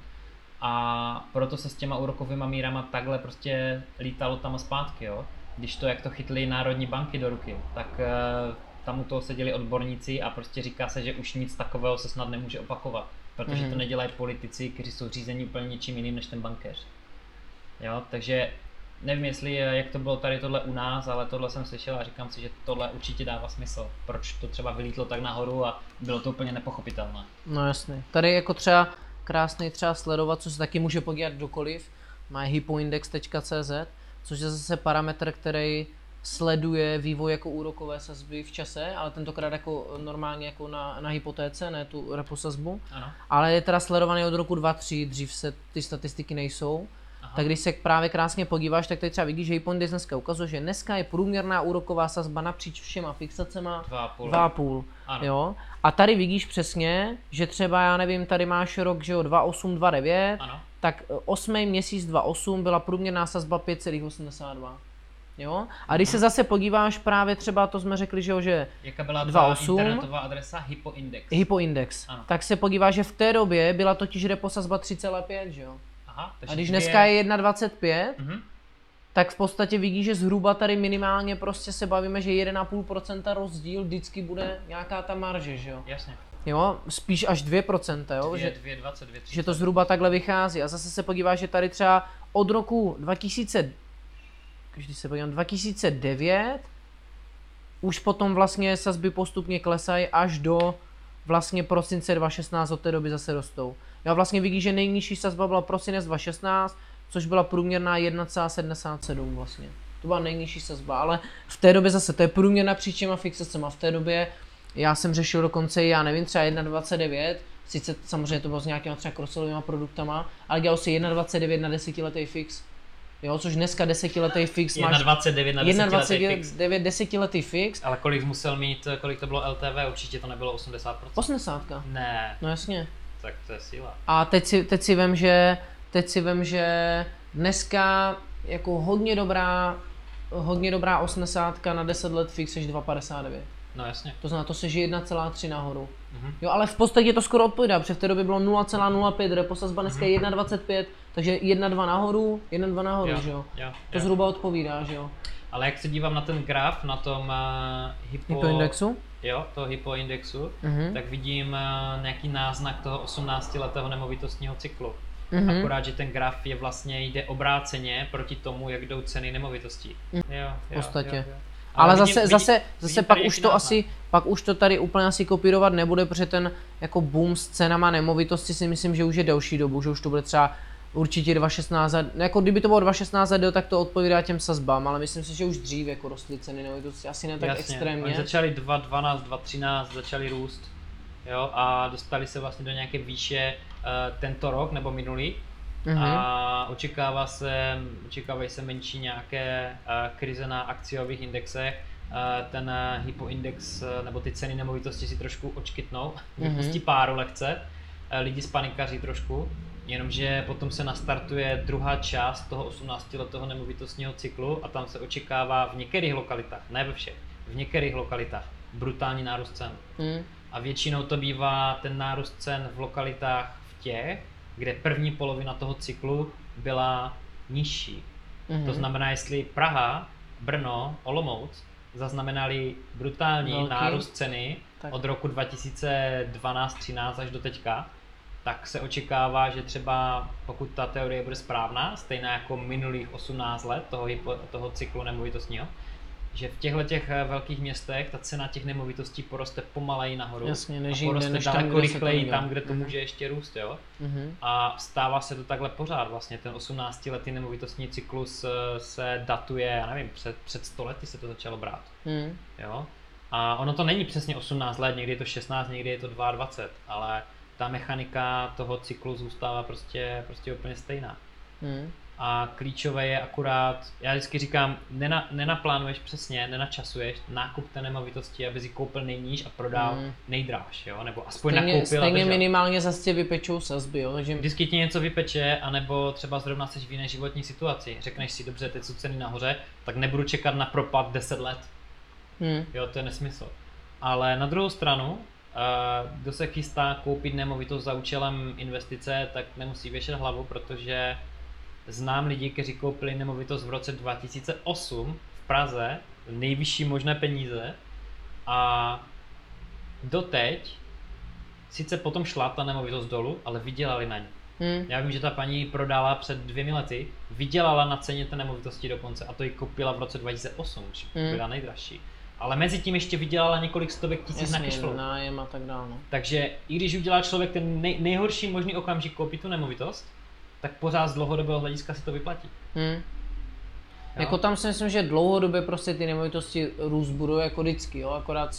A proto se s těma úrokovými mírama takhle prostě lítalo tam a zpátky, jo. Když to, jak to chytli národní banky do ruky, tak eh, tam u toho seděli odborníci a prostě říká se, že už nic takového se snad nemůže opakovat. Protože mm-hmm. to mhm. nedělají politici, kteří jsou řízení úplně něčím jiným než ten bankéř. Jo, takže nevím, jestli jak to bylo tady tohle u nás, ale tohle jsem slyšel a říkám si, že tohle určitě dává smysl. Proč to třeba vylítlo tak nahoru a bylo to úplně nepochopitelné. No jasně. Tady jako třeba krásný třeba sledovat, co se taky může podívat kdokoliv, má hypoindex.cz, což je zase parametr, který sleduje vývoj jako úrokové sazby v čase, ale tentokrát jako normálně jako na, na hypotéce, ne tu repo sazbu. Ano. Ale je teda sledovaný od roku 2-3, dřív se ty statistiky nejsou. Aha. Tak když se právě krásně podíváš, tak tady třeba vidíš, že Hypondis dneska ukazuje, že dneska je průměrná úroková sazba napříč všema fixacema 2,5. 2,5. Ano. Jo? A tady vidíš přesně, že třeba, já nevím, tady máš rok, že jo, 2,8, 2,9, Ano. tak 8. měsíc 2,8 byla průměrná sazba 5,82. Jo? A když se zase podíváš právě třeba, to jsme řekli, že jo, že Jaká byla ta 2,8. internetová adresa Hypoindex? hypoindex, Ano. tak se podíváš, že v té době byla totiž repo sazba 3,5, že jo? Aha, A když dneska je 1,25, Mhm. tak v podstatě vidíš, že zhruba tady minimálně prostě se bavíme, že 1,5% rozdíl vždycky bude nějaká ta marže, že jo? Jasně. Jo, spíš až 2%, jo? Dvě, Že, dvě, 20, dvě, 30. že to zhruba takhle vychází. A zase se podíváš, že tady třeba od roku 2000, když se podívám, 2009, už potom vlastně sazby postupně klesají až do vlastně prosince 2016 od té doby zase rostou. Já vlastně vidíš, že nejnižší sazba byla prosinec 2016, což byla průměrná 1,77 vlastně. To byla nejnižší sazba, ale v té době zase, to je průměrná příčema fixacema. V té době já jsem řešil dokonce, já nevím, třeba 1,29, sice samozřejmě to bylo s nějakýma třeba crossolovými produktama, ale dělal si 1,29 na desetiletý fix. Jo, což dneska desetiletý fix máš 1,29 na 10 letý fix. 1,29 desetiletý fix, Ale kolik musel mít, kolik to bylo LTV, určitě to nebylo 80%. 80. Ne, No jasně. Tak to je síla. A teď si, teď si vem, že, teď si vem, že dneska jako hodně dobrá, hodně dobrá 80 na 10 let fix je 2,59. No jasně. To znamená, to se žije 1,3 nahoru. Mhm. Jo, ale v podstatě to skoro odpovídá, protože v té době bylo 0,05, repo sazba dneska je 1,25, takže 1,2 nahoru, 1,2 nahoru, že jo. jo, To jo. zhruba odpovídá, že jo. Ale jak se dívám na ten graf, na tom uh, hypo, Hypoindexu? Jo, toho hypoindexu, Mhm. tak vidím uh, nějaký náznak toho 18-letého nemovitostního cyklu. Mhm. Akorát, že ten graf je vlastně jde obráceně proti tomu, jak jdou ceny nemovitostí. Jo, jo, V podstatě. Jo, jo. Ale vidím- zase, vidím- zase, vidím zase pak už to náznak. asi, pak už to tady úplně asi kopírovat nebude, protože ten jako boom s cenama nemovitosti si myslím, že už je delší dobu, že už to bude třeba určitě 2.16, a- jako kdyby to bylo 2.16 do, tak to odpovídá těm sazbám, ale myslím si, že už dřív jako rostly ceny nemovitosti, asi ne tak Jasně. extrémně. Oni začali 2.12, 2.13, začali růst. Jo, a dostali se vlastně do nějaké výše uh, tento rok nebo minulý. Mhm. A očekává se, očekávají se menší nějaké uh, krize na akciových indexech. Uh, ten hypoindex nebo ty ceny nemovitosti si trošku očkytnou, Mhm. vypustí páru lehce, lidi spanikaří trošku, jenomže potom se nastartuje druhá část toho 18-letého nemovitostního cyklu a tam se očekává v některých lokalitách, ne ve všech, v některých lokalitách brutální nárůst cen. Mhm. A většinou to bývá ten nárůst cen v lokalitách v těch, kde první polovina toho cyklu byla nižší. Mhm. To znamená, jestli Praha, Brno, Olomouc zaznamenali brutální Velký. nárůst ceny Tak. od roku 2012-13 až do teďka, tak se očekává, že třeba pokud ta teorie bude správná, stejná jako minulých 18 let toho, hypo, toho cyklu nemovitostního, že v těchto těch eh, velkých městech ta cena těch nemovitostí poroste pomaleji nahoru Jasně, než a poroste než tam, daleko to rychleji tam, kde to Mhm. může ještě růst, jo. Mhm. A stává se to takhle pořád vlastně, ten 18-letý nemovitostní cyklus eh, se datuje, já nevím, před, před 100 lety se to začalo brát, Mhm. jo. A ono to není přesně 18 let, někdy je to 16, někdy je to 22, ale ta mechanika toho cyklu zůstává prostě, prostě úplně stejná. Mhm. A klíčové je akurát, já vždycky říkám, nena, nenaplánuješ přesně, nenačasuješ nákup té nemovitosti, aby si koupil nejníž a prodal Mm. nejdráž, jo? nebo aspoň Stejně, nakoupil stejně držel. minimálně zase tě vypečou sazby, jo, takže Vždycky ti něco vypeče, anebo třeba zrovna jsi v jiné životní situaci. Řekneš si, dobře, teď jsou ceny nahoře, tak nebudu čekat na propad 10 let. mhm. Jo, to je nesmysl. Ale na druhou stranu, kdo se chystá koupit nemovitost za účelem investice, tak nemusí věšet hlavu, protože znám lidi, kteří koupili nemovitost v roce 2008 v Praze, nejvyšší možné peníze a doteď sice potom šla ta nemovitost dolů, ale vydělali na ní. Mhm. Já vím, že ta paní prodala před dvěmi lety, vydělala na ceně té nemovitosti dokonce a to ji koupila v roce 2008, když Mm. byla nejdražší. Ale mezi tím ještě vydělala několik stovek tisíc na Jasně, cashflow. nájem a tak dále. No. Takže i když udělá člověk ten nej, nejhorší možný okamžik koupit tu nemovitost, tak pořád z dlouhodobého hlediska si to vyplatí. Hmm. Jako tam si myslím, že dlouhodobě prostě ty nemovitosti růst budou jako vždycky, jo, akorát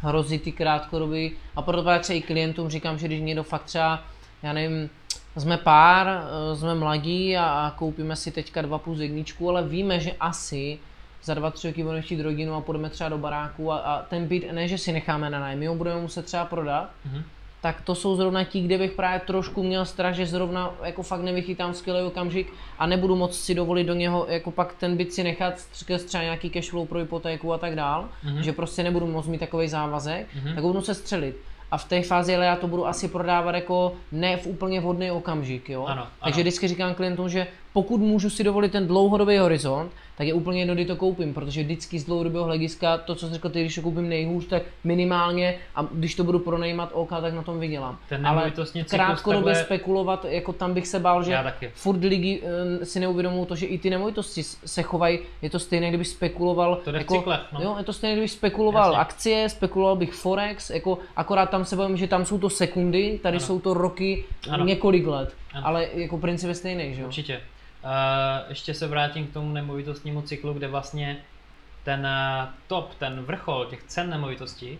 hrozí ty krátkodobý a proto právě třeba i klientům říkám, že když někdo fakt třeba, já nevím, jsme pár, eh, jsme mladí a, a koupíme si teďka dva plus jedničku, ale víme, že asi za dva, tři roky budeme chtít rodinu a půjdeme třeba do baráku a, a ten byt, ne že si necháme na nájem, my ho budeme muset třeba prodat, Mhm. tak to jsou zrovna ti, kde bych právě trošku měl strach, že zrovna jako fakt nevychytám skvělý okamžik a nebudu moc si dovolit do něho jako pak ten byt si nechat skrz třeba nějaký cashflow pro hypotéku a tak dál, Mhm. že prostě nebudu moc mít takový závazek, Mhm. tak budu se střelit. A v té fázi, ale já to budu asi prodávat jako ne v úplně vhodný okamžik, jo. Ano, Takže ano. vždycky říkám klientům, že pokud můžu si dovolit ten dlouhodobý horizont, tak je úplně jedno, kdy to koupím, protože vždycky z dlouhodobého hlediska, to, co jsi řekl ty, když to koupím nejhůř, tak minimálně a když to budu pronajímat OK, tak na tom vydělám. Ten Ale cyklus krátkodobě takhle- spekulovat, jako tam bych se bál, že furt lidi eh, si neuvědomují to, že i ty nemovitosti se chovají, je to stejné, kdyby spekuloval, To jako, cyklech, no. jo, je to stejné, kdyby spekuloval Jasně. akcie, spekuloval bych Forex, jako akorát tam se bavím, že tam jsou to sekundy, tady Ano. jsou to roky, Ano. několik let, Ano. ale jako princip je stejný, že jo? Určitě. Uh, ještě se vrátím k tomu nemovitostnímu cyklu, kde vlastně ten uh, top, ten vrchol těch cen nemovitostí,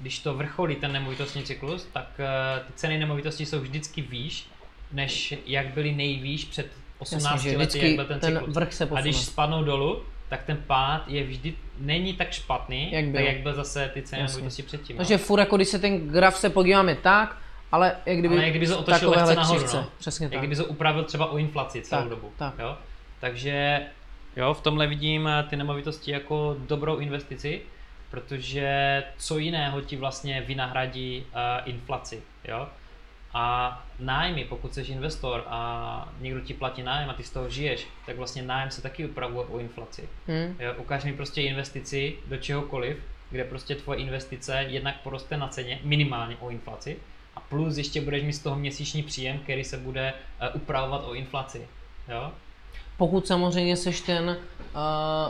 když to vrcholí ten nemovitostní cyklus, tak uh, ty ceny nemovitostí jsou vždycky výš, než jak byly nejvýš před 18 Jasně, lety, jak byl ten ten cyklus. vrch se A když spadnou dolů, tak ten pád je vždy, není tak špatný, Jak byl. tak jak byl zase ty ceny Jasně. nemovitosti předtím. no. Takže furt jako když se ten graf se podíváme tak, ale jak kdyby, Ale jak kdyby se otočil lehce nahoru, křivce. no. Přesně Jak tak. kdyby se upravil třeba o inflaci celou Tak, dobu. tak. Jo? Takže jo, v tomhle vidím eh, ty nemovitosti jako dobrou investici, protože co jiného ti vlastně vynahradí uh, inflaci. Jo? A nájmy, pokud jsi investor a někdo ti platí nájem a ty z toho žiješ, tak vlastně nájem se taky upravuje o inflaci. Hm? Jo? Ukáž mi prostě investici do čehokoliv, kde prostě tvoje investice jednak poroste na ceně minimálně o inflaci plus ještě budeš mít z toho měsíční příjem, který se bude uh, upravovat o inflaci. Jo? Pokud samozřejmě seš ten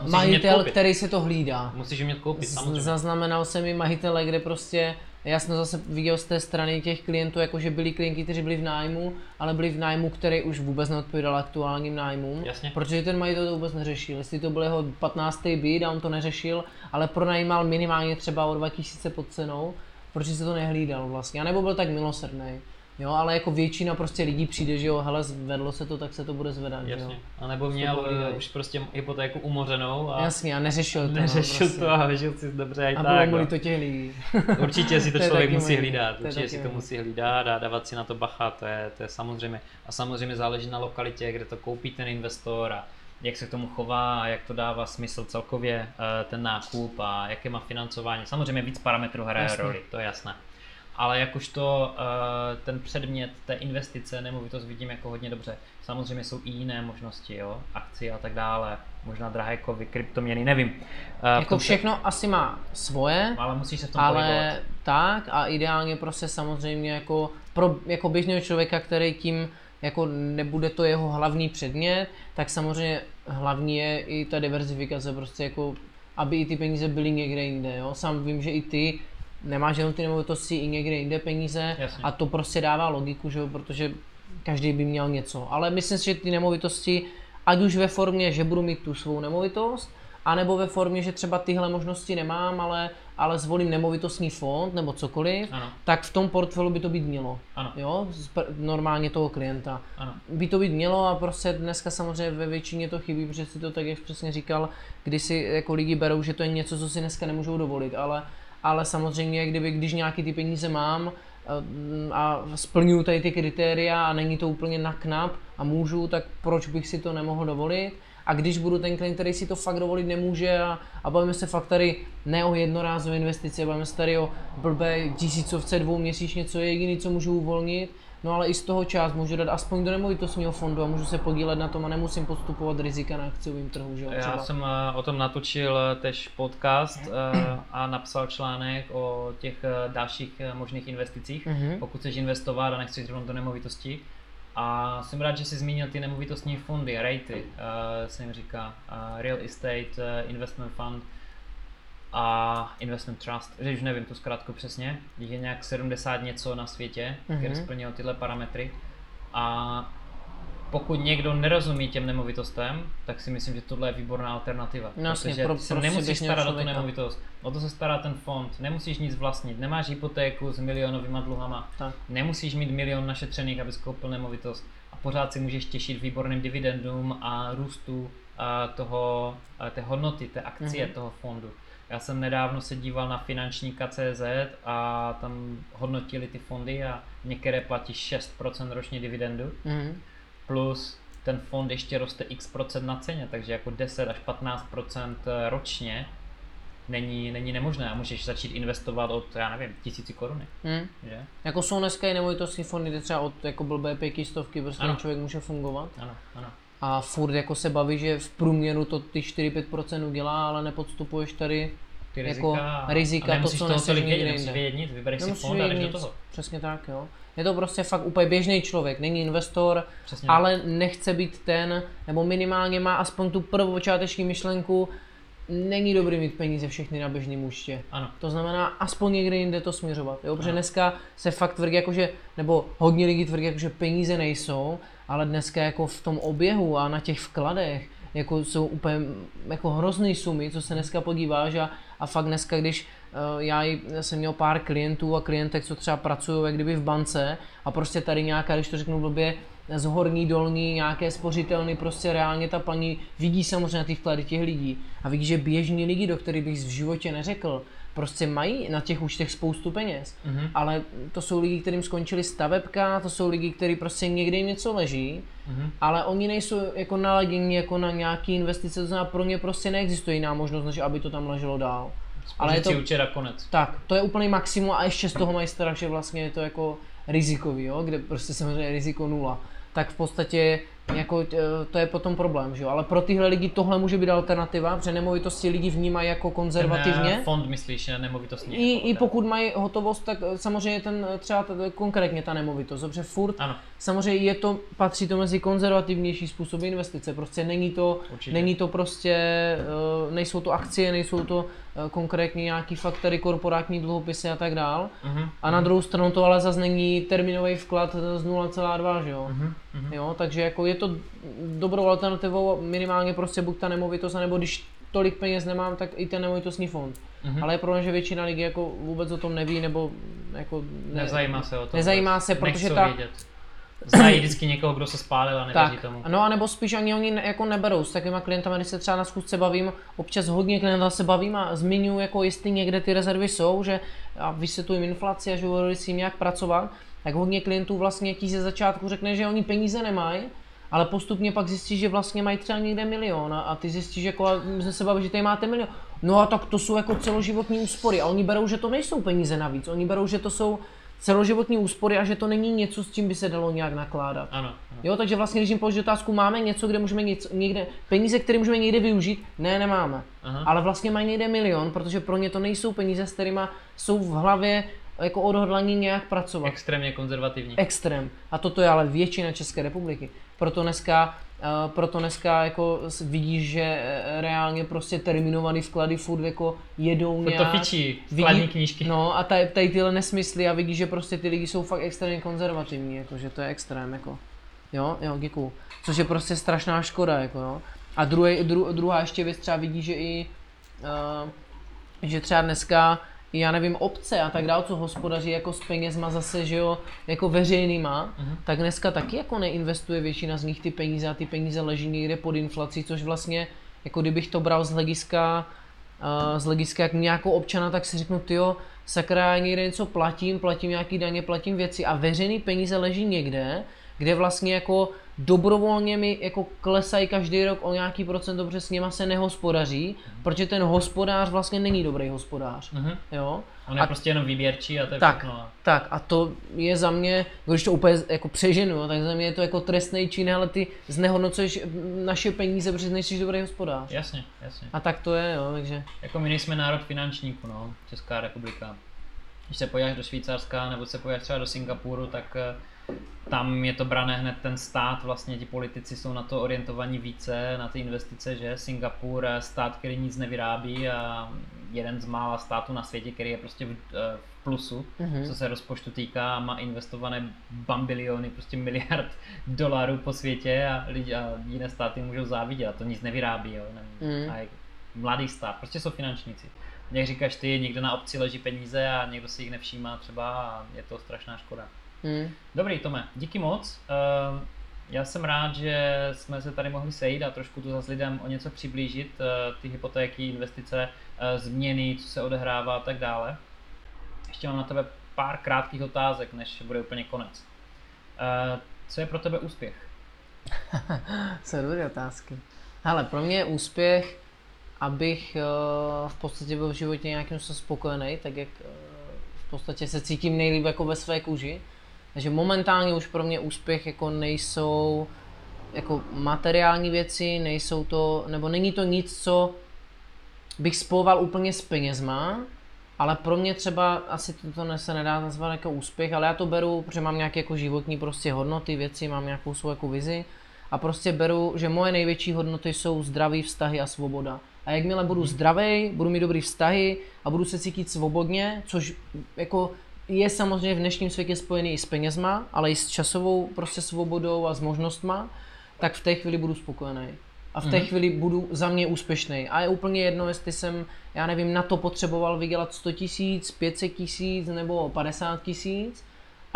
uh, majitel, který si to hlídá. Musíš umět koupit, samozřejmě. Zaznamenal jsem i majitele, kde prostě, já jsem zase viděl z té strany těch klientů, jako že byli klienti, kteří byli v nájmu, ale byli v nájmu, který už vůbec neodpovídal aktuálním nájmům, Jasně. protože ten majitel to vůbec neřešil. Jestli to byl jeho 15. byt a on to neřešil, ale pronajímal minimálně třeba o 2000 pod cenou, protože se to nehlídal vlastně, a nebo byl tak milosrdný. Jo, ale jako většina prostě lidí přijde, že jo, hele, zvedlo se to, tak se to bude zvedat, že jo. Jasně. A nebo měl uh, už prostě hypotéku umořenou a Jasně, a neřešil to. neřešil no, prostě. to a vyžil si dobře i A tak. bylo no. to těch lidí. Určitě si to To člověk musí možný. hlídat, určitě si to musí hlídat a dávat si na to bacha, to je, to je samozřejmě. A samozřejmě záleží na lokalitě, kde to koupí ten investor a jak se k tomu chová a jak to dává smysl celkově eh, ten nákup a jaké má financování. Samozřejmě víc parametrů hraje roli, to je jasné. Ale jakožto uh, ten předmět té investice, nemovitost vidím jako hodně dobře. Samozřejmě jsou i jiné možnosti, jo, akcie a tak dále, možná drahé kovy, kryptoměny, nevím. V Jako tom se- všechno asi má svoje, Ale musíš se v tom pohybovat. ale tak a ideálně prostě samozřejmě jako pro jako běžného člověka, který tím jako nebude to jeho hlavní předmět, tak samozřejmě hlavní je i ta diverzifikace, prostě jako aby i ty peníze byly někde jinde, jo. Sám vím, že i ty nemáš jenom ty nemovitosti i někde jinde peníze Jasně. a to prostě dává logiku, že jo, protože každý by měl něco. Ale myslím si, že ty nemovitosti, ať už ve formě, že budu mít tu svou nemovitost, anebo ve formě, že třeba tyhle možnosti nemám, ale, ale zvolím nemovitostní fond nebo cokoliv, Ano. tak v tom portfoliu by to být mělo. Ano. Jo, normálně toho klienta. Ano. By to být mělo a prostě dneska samozřejmě ve většině to chybí, protože si to tak, jak přesně říkal, kdy si jako lidi berou, že to je něco, co si dneska nemůžou dovolit, ale, ale samozřejmě, kdyby, když nějaký ty peníze mám a, a splňuju tady ty kritéria a není to úplně na knap a můžu, tak proč bych si to nemohl dovolit? A když budu ten klient, který si to fakt dovolit nemůže a, a bavíme se fakt tady ne o jednorázové investici, bavíme se tady o blbé tisícovce dvou měsíčně, co je jediný, co můžu uvolnit, no ale i z toho část můžu dát aspoň do nemovitostního fondu a můžu se podílet na tom a nemusím podstupovat rizika na akciovém trhu, že jo, Já třeba. jsem eh, o tom natočil eh, tež podcast eh, a napsal článek o těch dalších možných investicích, Mhm. pokud chceš investovat a nechceš zrovna do nemovitosti. A jsem rád, že jsi zmínil ty nemovitostní fondy, REITy, uh, se jim říká, uh, Real Estate eh, Investment Fund. a investment trust, že už nevím tu zkrátku přesně, je nějak 70 něco na světě, mm-hmm. které splňují tyhle parametry a pokud někdo nerozumí těm nemovitostem, tak si myslím, že tohle je výborná alternativa. No, jasně, protože pro, ty se prostě nemusíš starat o tu nemovitost. O to se stará ten fond. Nemusíš nic vlastnit. Nemáš hypotéku s milionovýma dluhama. Tak. Nemusíš mít milion našetřených, abys koupil nemovitost. A pořád si můžeš těšit výborným dividendům a růstu a toho, a té hodnoty, té akcie Mhm. toho fondu. Já jsem nedávno se díval na finančníka.cz a tam hodnotili ty fondy a některé platí 6% ročně dividendu Mhm. Plus ten fond ještě roste x procent na ceně, takže jako 10 až 15 procent ročně není, není nemožné a můžeš začít investovat od, já nevím, tisíci koruny, Mhm. že? Jako jsou dneska i nemovitostní fondy, kde třeba od jako blbé pětistovky prostě Ano. člověk může fungovat. Ano, ano. A furt jako se baví, že v průměru to ty 4-5% udělá, ale nepodstupuješ tady Ty Jako rizika, rizika, a to, co toho tolik vědět, nemusíš vědět vybereš si fond a jdeš do toho. Přesně tak, jo. Je to prostě fakt úplně běžný člověk, není investor, Přesně ale nechce být ten, nebo minimálně má aspoň tu prvopočáteční myšlenku, není dobrý mít peníze všechny na běžném účtě. Ano. To znamená aspoň někde jinde to směřovat. Jo? Protože Ano. dneska se fakt tvrdí, jakože, nebo hodně lidí tvrdí, jakože peníze nejsou, ale dneska jako v tom oběhu a na těch vkladech jako jsou úplně jako hrozný sumy, co se dneska podíváš a, a fakt dneska, když uh, já jsem měl pár klientů a klientek, co třeba pracují jak kdyby v bance a prostě tady nějaká, když to řeknu blbě, z horní, dolní, nějaké spořitelny, prostě reálně ta paní vidí samozřejmě ty vklady těch lidí a vidí, že běžní lidi, do kterých bych v životě neřekl, prostě mají na těch účtech spoustu peněz. Mhm. Ale to jsou lidi, kterým skončili stavebka, to jsou lidi, kteří prostě někde jim něco leží, Mhm. ale oni nejsou jako naladěni jako na nějaký investice, to znamená pro ně prostě neexistuje jiná možnost, než aby to tam leželo dál. Ale je to, účet a konec. tak, to je úplný maximum a ještě z toho mají strach, že vlastně je to jako rizikový, jo? kde prostě samozřejmě je riziko nula. Tak v podstatě jako, eh, to je potom problém, že jo? ale pro tyhle lidi tohle může být alternativa, protože nemovitosti lidi vnímají jako konzervativně. Ten fond myslíš, ne, nemovitostní. I, jako I pokud mají hotovost, tak eh, samozřejmě ten eh, třeba t- konkrétně ta nemovitost, protože furt Ano, samozřejmě je to, patří to mezi konzervativnější způsoby investice, prostě není to, Určitě. není to prostě, nejsou to akcie, nejsou to konkrétně nějaký faktory, korporátní dluhopisy a tak dál. Mhm. A na druhou stranu to ale zase není termínový vklad z 0,2, že jo? Mhm. Mhm. Jo, takže jako je to dobrou alternativou minimálně prostě buď ta nemovitost, nebo když tolik peněz nemám, tak i ten nemovitostní fond. Mhm. Ale je problém, že většina lidí jako vůbec o tom neví, nebo jako ne, Nezajímá se o to. Nezajímá se, protože ta- Vědět. Znají vždycky někoho, kdo se spálil a nevěří Tak, tomu. no a nebo spíš ani oni ne, jako neberou s takovýma klientama, když se třeba na schůzce bavím, občas hodně klientů se bavím a zmiňuji, jako jestli někde ty rezervy jsou, že a vysvětluji inflaci a že s tím jak pracovat, tak hodně klientů vlastně ti ze začátku řekne, že oni peníze nemají, ale postupně pak zjistí, že vlastně mají třeba někde milion a, ty zjistíš, jako, a my jsme se bavili, že tady máte milion. No a tak to jsou jako celoživotní úspory a oni berou, že to nejsou peníze navíc, oni berou, že to jsou celoživotní úspory a že to není něco, s čím by se dalo nějak nakládat. Ano. ano. Jo, takže vlastně, když jim položí otázku, máme něco, kde můžeme něco, někde, peníze, které můžeme někde využít? Ne, nemáme. Aha. Ale vlastně mají někde milion, protože pro ně to nejsou peníze, s kterými jsou v hlavě jako odhodlaní nějak pracovat. Extrémně konzervativní. Extrém. A toto je ale většina České republiky. Proto dneska, uh, proto dneska jako vidíš, že eh, reálně prostě terminovaný vklady furt jako jedou To nějak. fičí, vkladní knížky. No a tady, tady tyhle nesmysly a vidíš, že prostě ty lidi jsou fakt extrémně konzervativní, jako, že to je extrém, jako. Jo, jo, děkuju. Což je prostě strašná škoda, jako jo. A druhý, dru, druhá ještě věc třeba vidí, že i, uh, že třeba dneska, já nevím, obce a tak dále, co hospodaří jako s penězma zase, že jo, jako veřejnýma, Mhm. tak dneska taky jako neinvestuje většina z nich ty peníze a ty peníze leží někde pod inflací, což vlastně, jako kdybych to bral z hlediska, uh, z hlediska jak nějakou občana, tak si řeknu, tyjo, sakra, já někde něco platím, platím nějaký daně, platím věci a veřejný peníze leží někde, kde vlastně jako dobrovolně mi jako klesají každý rok o nějaký procent, protože s nima se nehospodaří, protože ten hospodář vlastně není dobrý hospodář, Mhm. jo. On je A- prostě jenom výběrčí a to je Tak, všechno. tak a to je za mě, když to úplně jako přeženu, tak za mě je to jako trestný čin, ale ty znehodnocuješ naše peníze, protože nejsi dobrý hospodář. Jasně, jasně. A tak to je, jo, takže. Jako my nejsme národ finančníků, no, Česká republika. Když se podíváš do Švýcarska nebo se podíváš třeba do Singapuru, tak eh, tam je to brané hned ten stát, vlastně ti politici jsou na to orientovaní více, na ty investice, že Singapur, eh, stát, který nic nevyrábí a jeden z mála států na světě, který je prostě v, eh, v plusu, mm-hmm. co se rozpočtu týká, má investované bambiliony, prostě miliard dolarů po světě a, lidi, a jiné státy můžou závidět a to nic nevyrábí, jo. Mm. A je mladý stát, prostě jsou finančníci. Jak říkáš ty, někde na obci leží peníze a někdo si jich nevšímá třeba a je to strašná škoda. Mm. Dobrý, Tome, díky moc. Uh, já jsem rád, že jsme se tady mohli sejít a trošku tu zase lidem o něco přiblížit, uh, ty hypotéky, investice, uh, změny, co se odehrává a tak dále. Ještě mám na tebe pár krátkých otázek, než bude úplně konec. Uh, co je pro tebe úspěch? jsou dobré otázky. Ale pro mě je úspěch, abych uh, v podstatě byl v životě nějakým spokojený, tak jak v podstatě se cítím nejlíp jako ve své kůži takže momentálně už pro mě úspěch jako nejsou jako materiální věci, nejsou to, nebo není to nic, co bych spojoval úplně s penězma, ale pro mě třeba asi to, to se nedá nazvat jako úspěch, ale já to beru, protože mám nějaké jako životní prostě hodnoty, věci, mám nějakou svou jako vizi a prostě beru, že moje největší hodnoty jsou zdraví vztahy a svoboda. A jakmile budu zdravý, budu mít dobrý vztahy a budu se cítit svobodně, což jako je samozřejmě v dnešním světě spojený i s penězma, ale i s časovou prostě svobodou a s možnostma, tak v té chvíli budu spokojený. A v té mm-hmm. chvíli budu za mě úspěšný. A je úplně jedno, jestli jsem, já nevím, na to potřeboval vydělat 100 tisíc, 500 tisíc nebo 50 tisíc,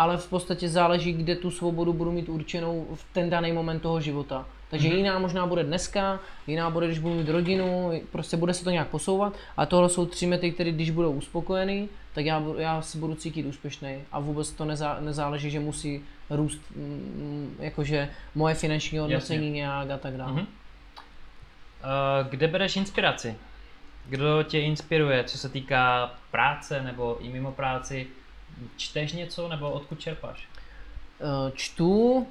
ale v podstatě záleží, kde tu svobodu budu mít určenou v ten daný moment toho života. Takže mm-hmm. jiná možná bude dneska, jiná bude, když budu mít rodinu, prostě bude se to nějak posouvat. A tohle jsou tři mety, které když budou uspokojený, tak já, já se budu cítit úspěšný. A vůbec to nezá, nezáleží, že musí růst, mm, jakože moje finanční hodnocení nějak a tak dále. Mm-hmm. Uh, kde bereš inspiraci? Kdo tě inspiruje, co se týká práce nebo i mimo práci? Čteš něco nebo odkud čerpáš? Uh, čtu, uh,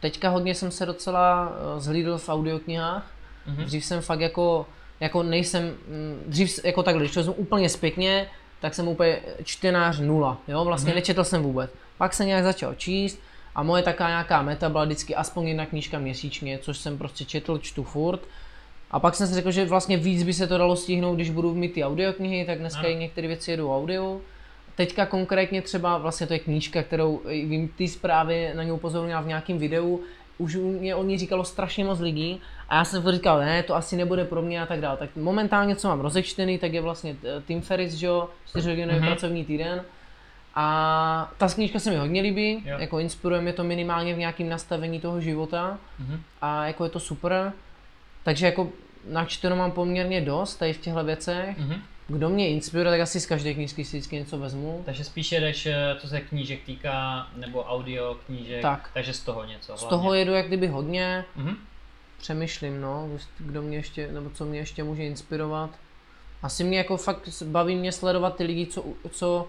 teďka hodně jsem se docela zhlídl v audioknihách. Mm-hmm. Dřív jsem fakt jako, jako nejsem, mm, dřív jako takhle, když to jsem úplně zpětně, tak jsem úplně čtenář nula, jo, vlastně mm-hmm. nečetl jsem vůbec. Pak jsem nějak začal číst a moje taká nějaká meta byla vždycky aspoň jedna knížka měsíčně, což jsem prostě četl, čtu furt. A pak jsem si řekl, že vlastně víc by se to dalo stihnout, když budu mít ty audioknihy, tak dneska i některé věci jedu audio. Teďka konkrétně třeba vlastně to je knížka, kterou vím, ty zprávy na něj upozornila v nějakém videu, už mě o ní říkalo strašně moc lidí a já jsem říkal, ne, to asi nebude pro mě a tak dále. Tak momentálně, co mám rozečtený, tak je vlastně eh, Tim Ferris, že jo, 4 mm-hmm. pracovní týden. A ta knížka se mi hodně líbí, jo. jako inspiruje mě to minimálně v nějakém nastavení toho života mm-hmm. a jako je to super. Takže jako načteno mám poměrně dost tady v těchto věcech. Mm-hmm. Kdo mě inspiruje, tak asi z každé knížky si vždycky něco vezmu. Takže spíše jdeš, eh, co se knížek týká, nebo audio knížek, tak. takže z toho něco. Hlavně. Z toho jedu jak kdyby hodně. Mm-hmm. Přemýšlím, no, kdo mě ještě, nebo co mě ještě může inspirovat. Asi mě jako fakt baví mě sledovat ty lidi, co, co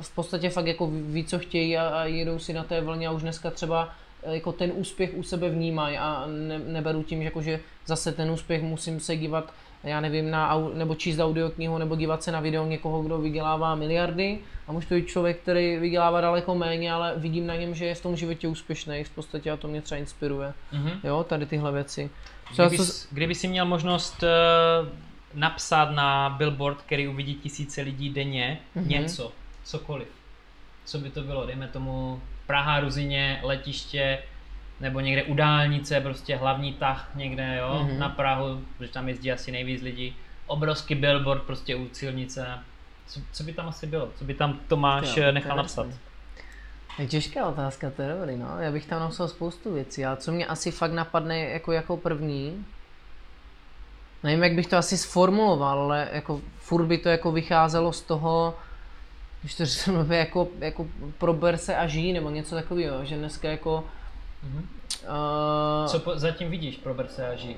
v podstatě fakt jako ví, co chtějí a, a jedou si na té vlně a už dneska třeba eh, jako ten úspěch u sebe vnímají a ne, neberu tím, jako že zase ten úspěch musím se dívat já nevím, na, nebo číst audioknihu, nebo dívat se na video někoho, kdo vydělává miliardy a může to být člověk, který vydělává daleko méně, ale vidím na něm, že je v tom životě úspěšný v podstatě a to mě třeba inspiruje. Mm-hmm. Jo, tady tyhle věci. Kdyby, co... kdyby jsi měl možnost uh, napsat na billboard, který uvidí tisíce lidí denně, mm-hmm. něco, cokoliv, co by to bylo, dejme tomu Praha, Ruzině, letiště, nebo někde u dálnice, prostě hlavní tah někde, jo, mm-hmm. na Prahu, protože tam jezdí asi nejvíc lidí, obrovský billboard prostě u silnice. Co, co by tam asi bylo? Co by tam Tomáš jo, nechal napsat? Je těžká otázka, to je dobrý, no. Já bych tam napsal spoustu věcí, ale co mě asi fakt napadne jako, jako první, nevím, jak bych to asi sformuloval, ale jako furt by to jako vycházelo z toho, když to řeknu, jako, jako prober se a žij, nebo něco takového, že dneska jako Mm-hmm. Uh, Co po, zatím vidíš pro Berceáži?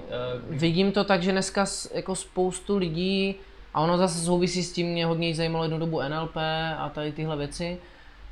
Uh, vidím to tak, že dneska jako spoustu lidí, a ono zase souvisí s tím, mě hodně zajímalo jednu dobu NLP a tady tyhle věci,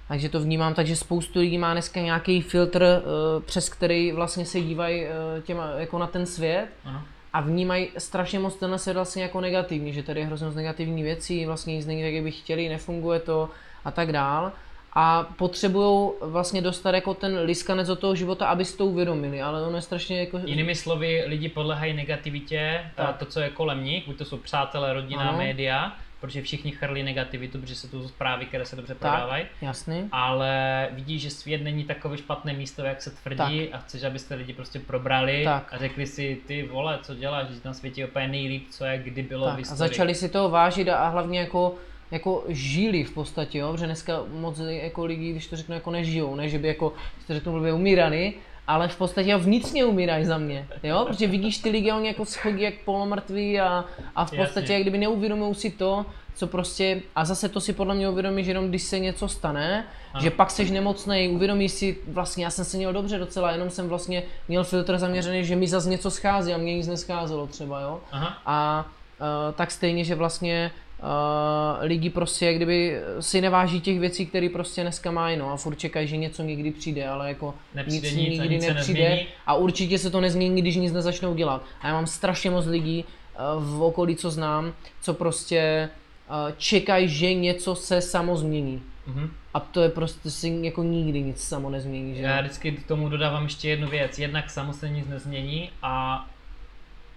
takže to vnímám tak, že spoustu lidí má dneska nějaký filtr, uh, přes který vlastně se dívají uh, těma, jako na ten svět uh-huh. a vnímají strašně moc ten svět vlastně jako negativní, že tady je hrozně z negativní věcí, vlastně nic není tak, jak by chtěli, nefunguje to a tak dál. A potřebují vlastně dostat jako ten liskanec do toho života, aby si to uvědomili, ale ono je strašně jako... Jinými slovy, lidi podlehají negativitě, tak. to, co je kolem nich, buď to jsou přátelé, rodina, ano. média, protože všichni chrlí negativitu, protože jsou to zprávy, které se dobře prodávají. Jasný. Ale vidíš, že svět není takové špatné místo, jak se tvrdí tak. a chceš, abyste lidi prostě probrali tak. a řekli si, ty vole, co děláš, že na světě je úplně nejlíp, co je kdy bylo tak. v A začali si toho vážit a hlavně jako jako žili v podstatě, jo, protože dneska moc jako lidi, když to řeknu, jako nežijou, ne, že by jako, když to řeknu, blbě umírali, ale v podstatě vnitřně umírají za mě, jo, protože vidíš ty lidi, oni jako schodí jak polomrtví a, a v podstatě Jasně. jak kdyby neuvědomují si to, co prostě, a zase to si podle mě uvědomí, že jenom když se něco stane, ano. že pak seš nemocný, uvědomíš si, vlastně já jsem se měl dobře docela, jenom jsem vlastně měl filtr zaměřený, že mi zase něco schází a mě nic nescházelo třeba, jo. Aha. A uh, tak stejně, že vlastně uh, lidi prostě kdyby si neváží těch věcí, které prostě dneska mají, no a furt čekají, že něco někdy přijde, ale jako nepřijde nic, nic nikdy nic nepřijde a určitě se to nezmění, když nic nezačnou dělat. A já mám strašně moc lidí uh, v okolí, co znám, co prostě uh, čekají, že něco se samo změní. Mm-hmm. A to je prostě si jako nikdy nic samo nezmění, že? Já vždycky k tomu dodávám ještě jednu věc. Jednak samo se nic nezmění a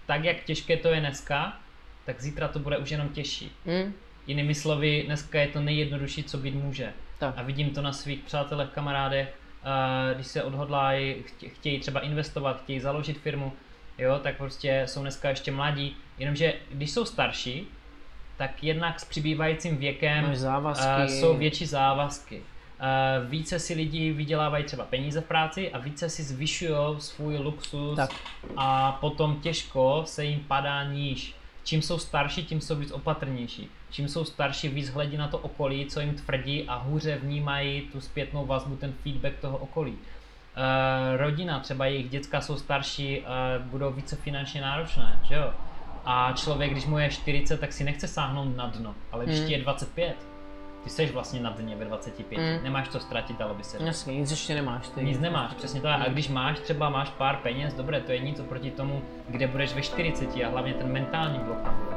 tak, jak těžké to je dneska, tak zítra to bude už jenom těžší. Mm. Jinými slovy, dneska je to nejjednodušší, co být může. Tak. A vidím to na svých přátelech, kamarádech, když se odhodlají, chtějí třeba investovat, chtějí založit firmu, jo, tak prostě jsou dneska ještě mladí, jenomže když jsou starší, tak jednak s přibývajícím věkem závazky. Uh, jsou větší závazky. Uh, více si lidi vydělávají třeba peníze v práci a více si zvyšují svůj luxus tak. a potom těžko se jim padá níž čím jsou starší, tím jsou víc opatrnější. Čím jsou starší, víc hledí na to okolí, co jim tvrdí a hůře vnímají tu zpětnou vazbu, ten feedback toho okolí. Uh, rodina, třeba jejich děcka jsou starší, uh, budou více finančně náročné, že jo? A člověk, když mu je 40, tak si nechce sáhnout na dno, ale když hmm. ti je 25, ty jsi vlastně na dně ve 25, mm. nemáš co ztratit, ale by se Jasně, nic ještě nemáš. Ty. Nic nemáš, přesně tak. Mm. A když máš, třeba máš pár peněz, dobré, to je nic oproti tomu, kde budeš ve 40 a hlavně ten mentální blok tam bude.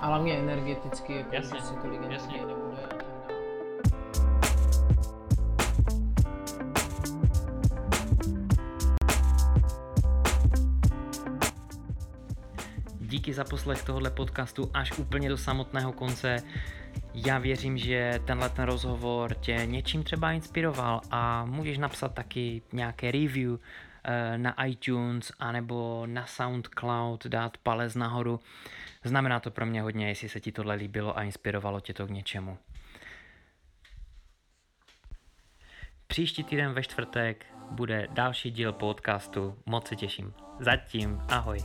A hlavně energeticky, jako jasně, si tolik jasně. nebude. Díky za poslech tohohle podcastu až úplně do samotného konce. Já věřím, že tenhle ten rozhovor tě něčím třeba inspiroval a můžeš napsat taky nějaké review eh, na iTunes anebo na SoundCloud, dát palec nahoru. Znamená to pro mě hodně, jestli se ti tohle líbilo a inspirovalo tě to k něčemu. Příští týden ve čtvrtek bude další díl podcastu. Moc se těším. Zatím ahoj.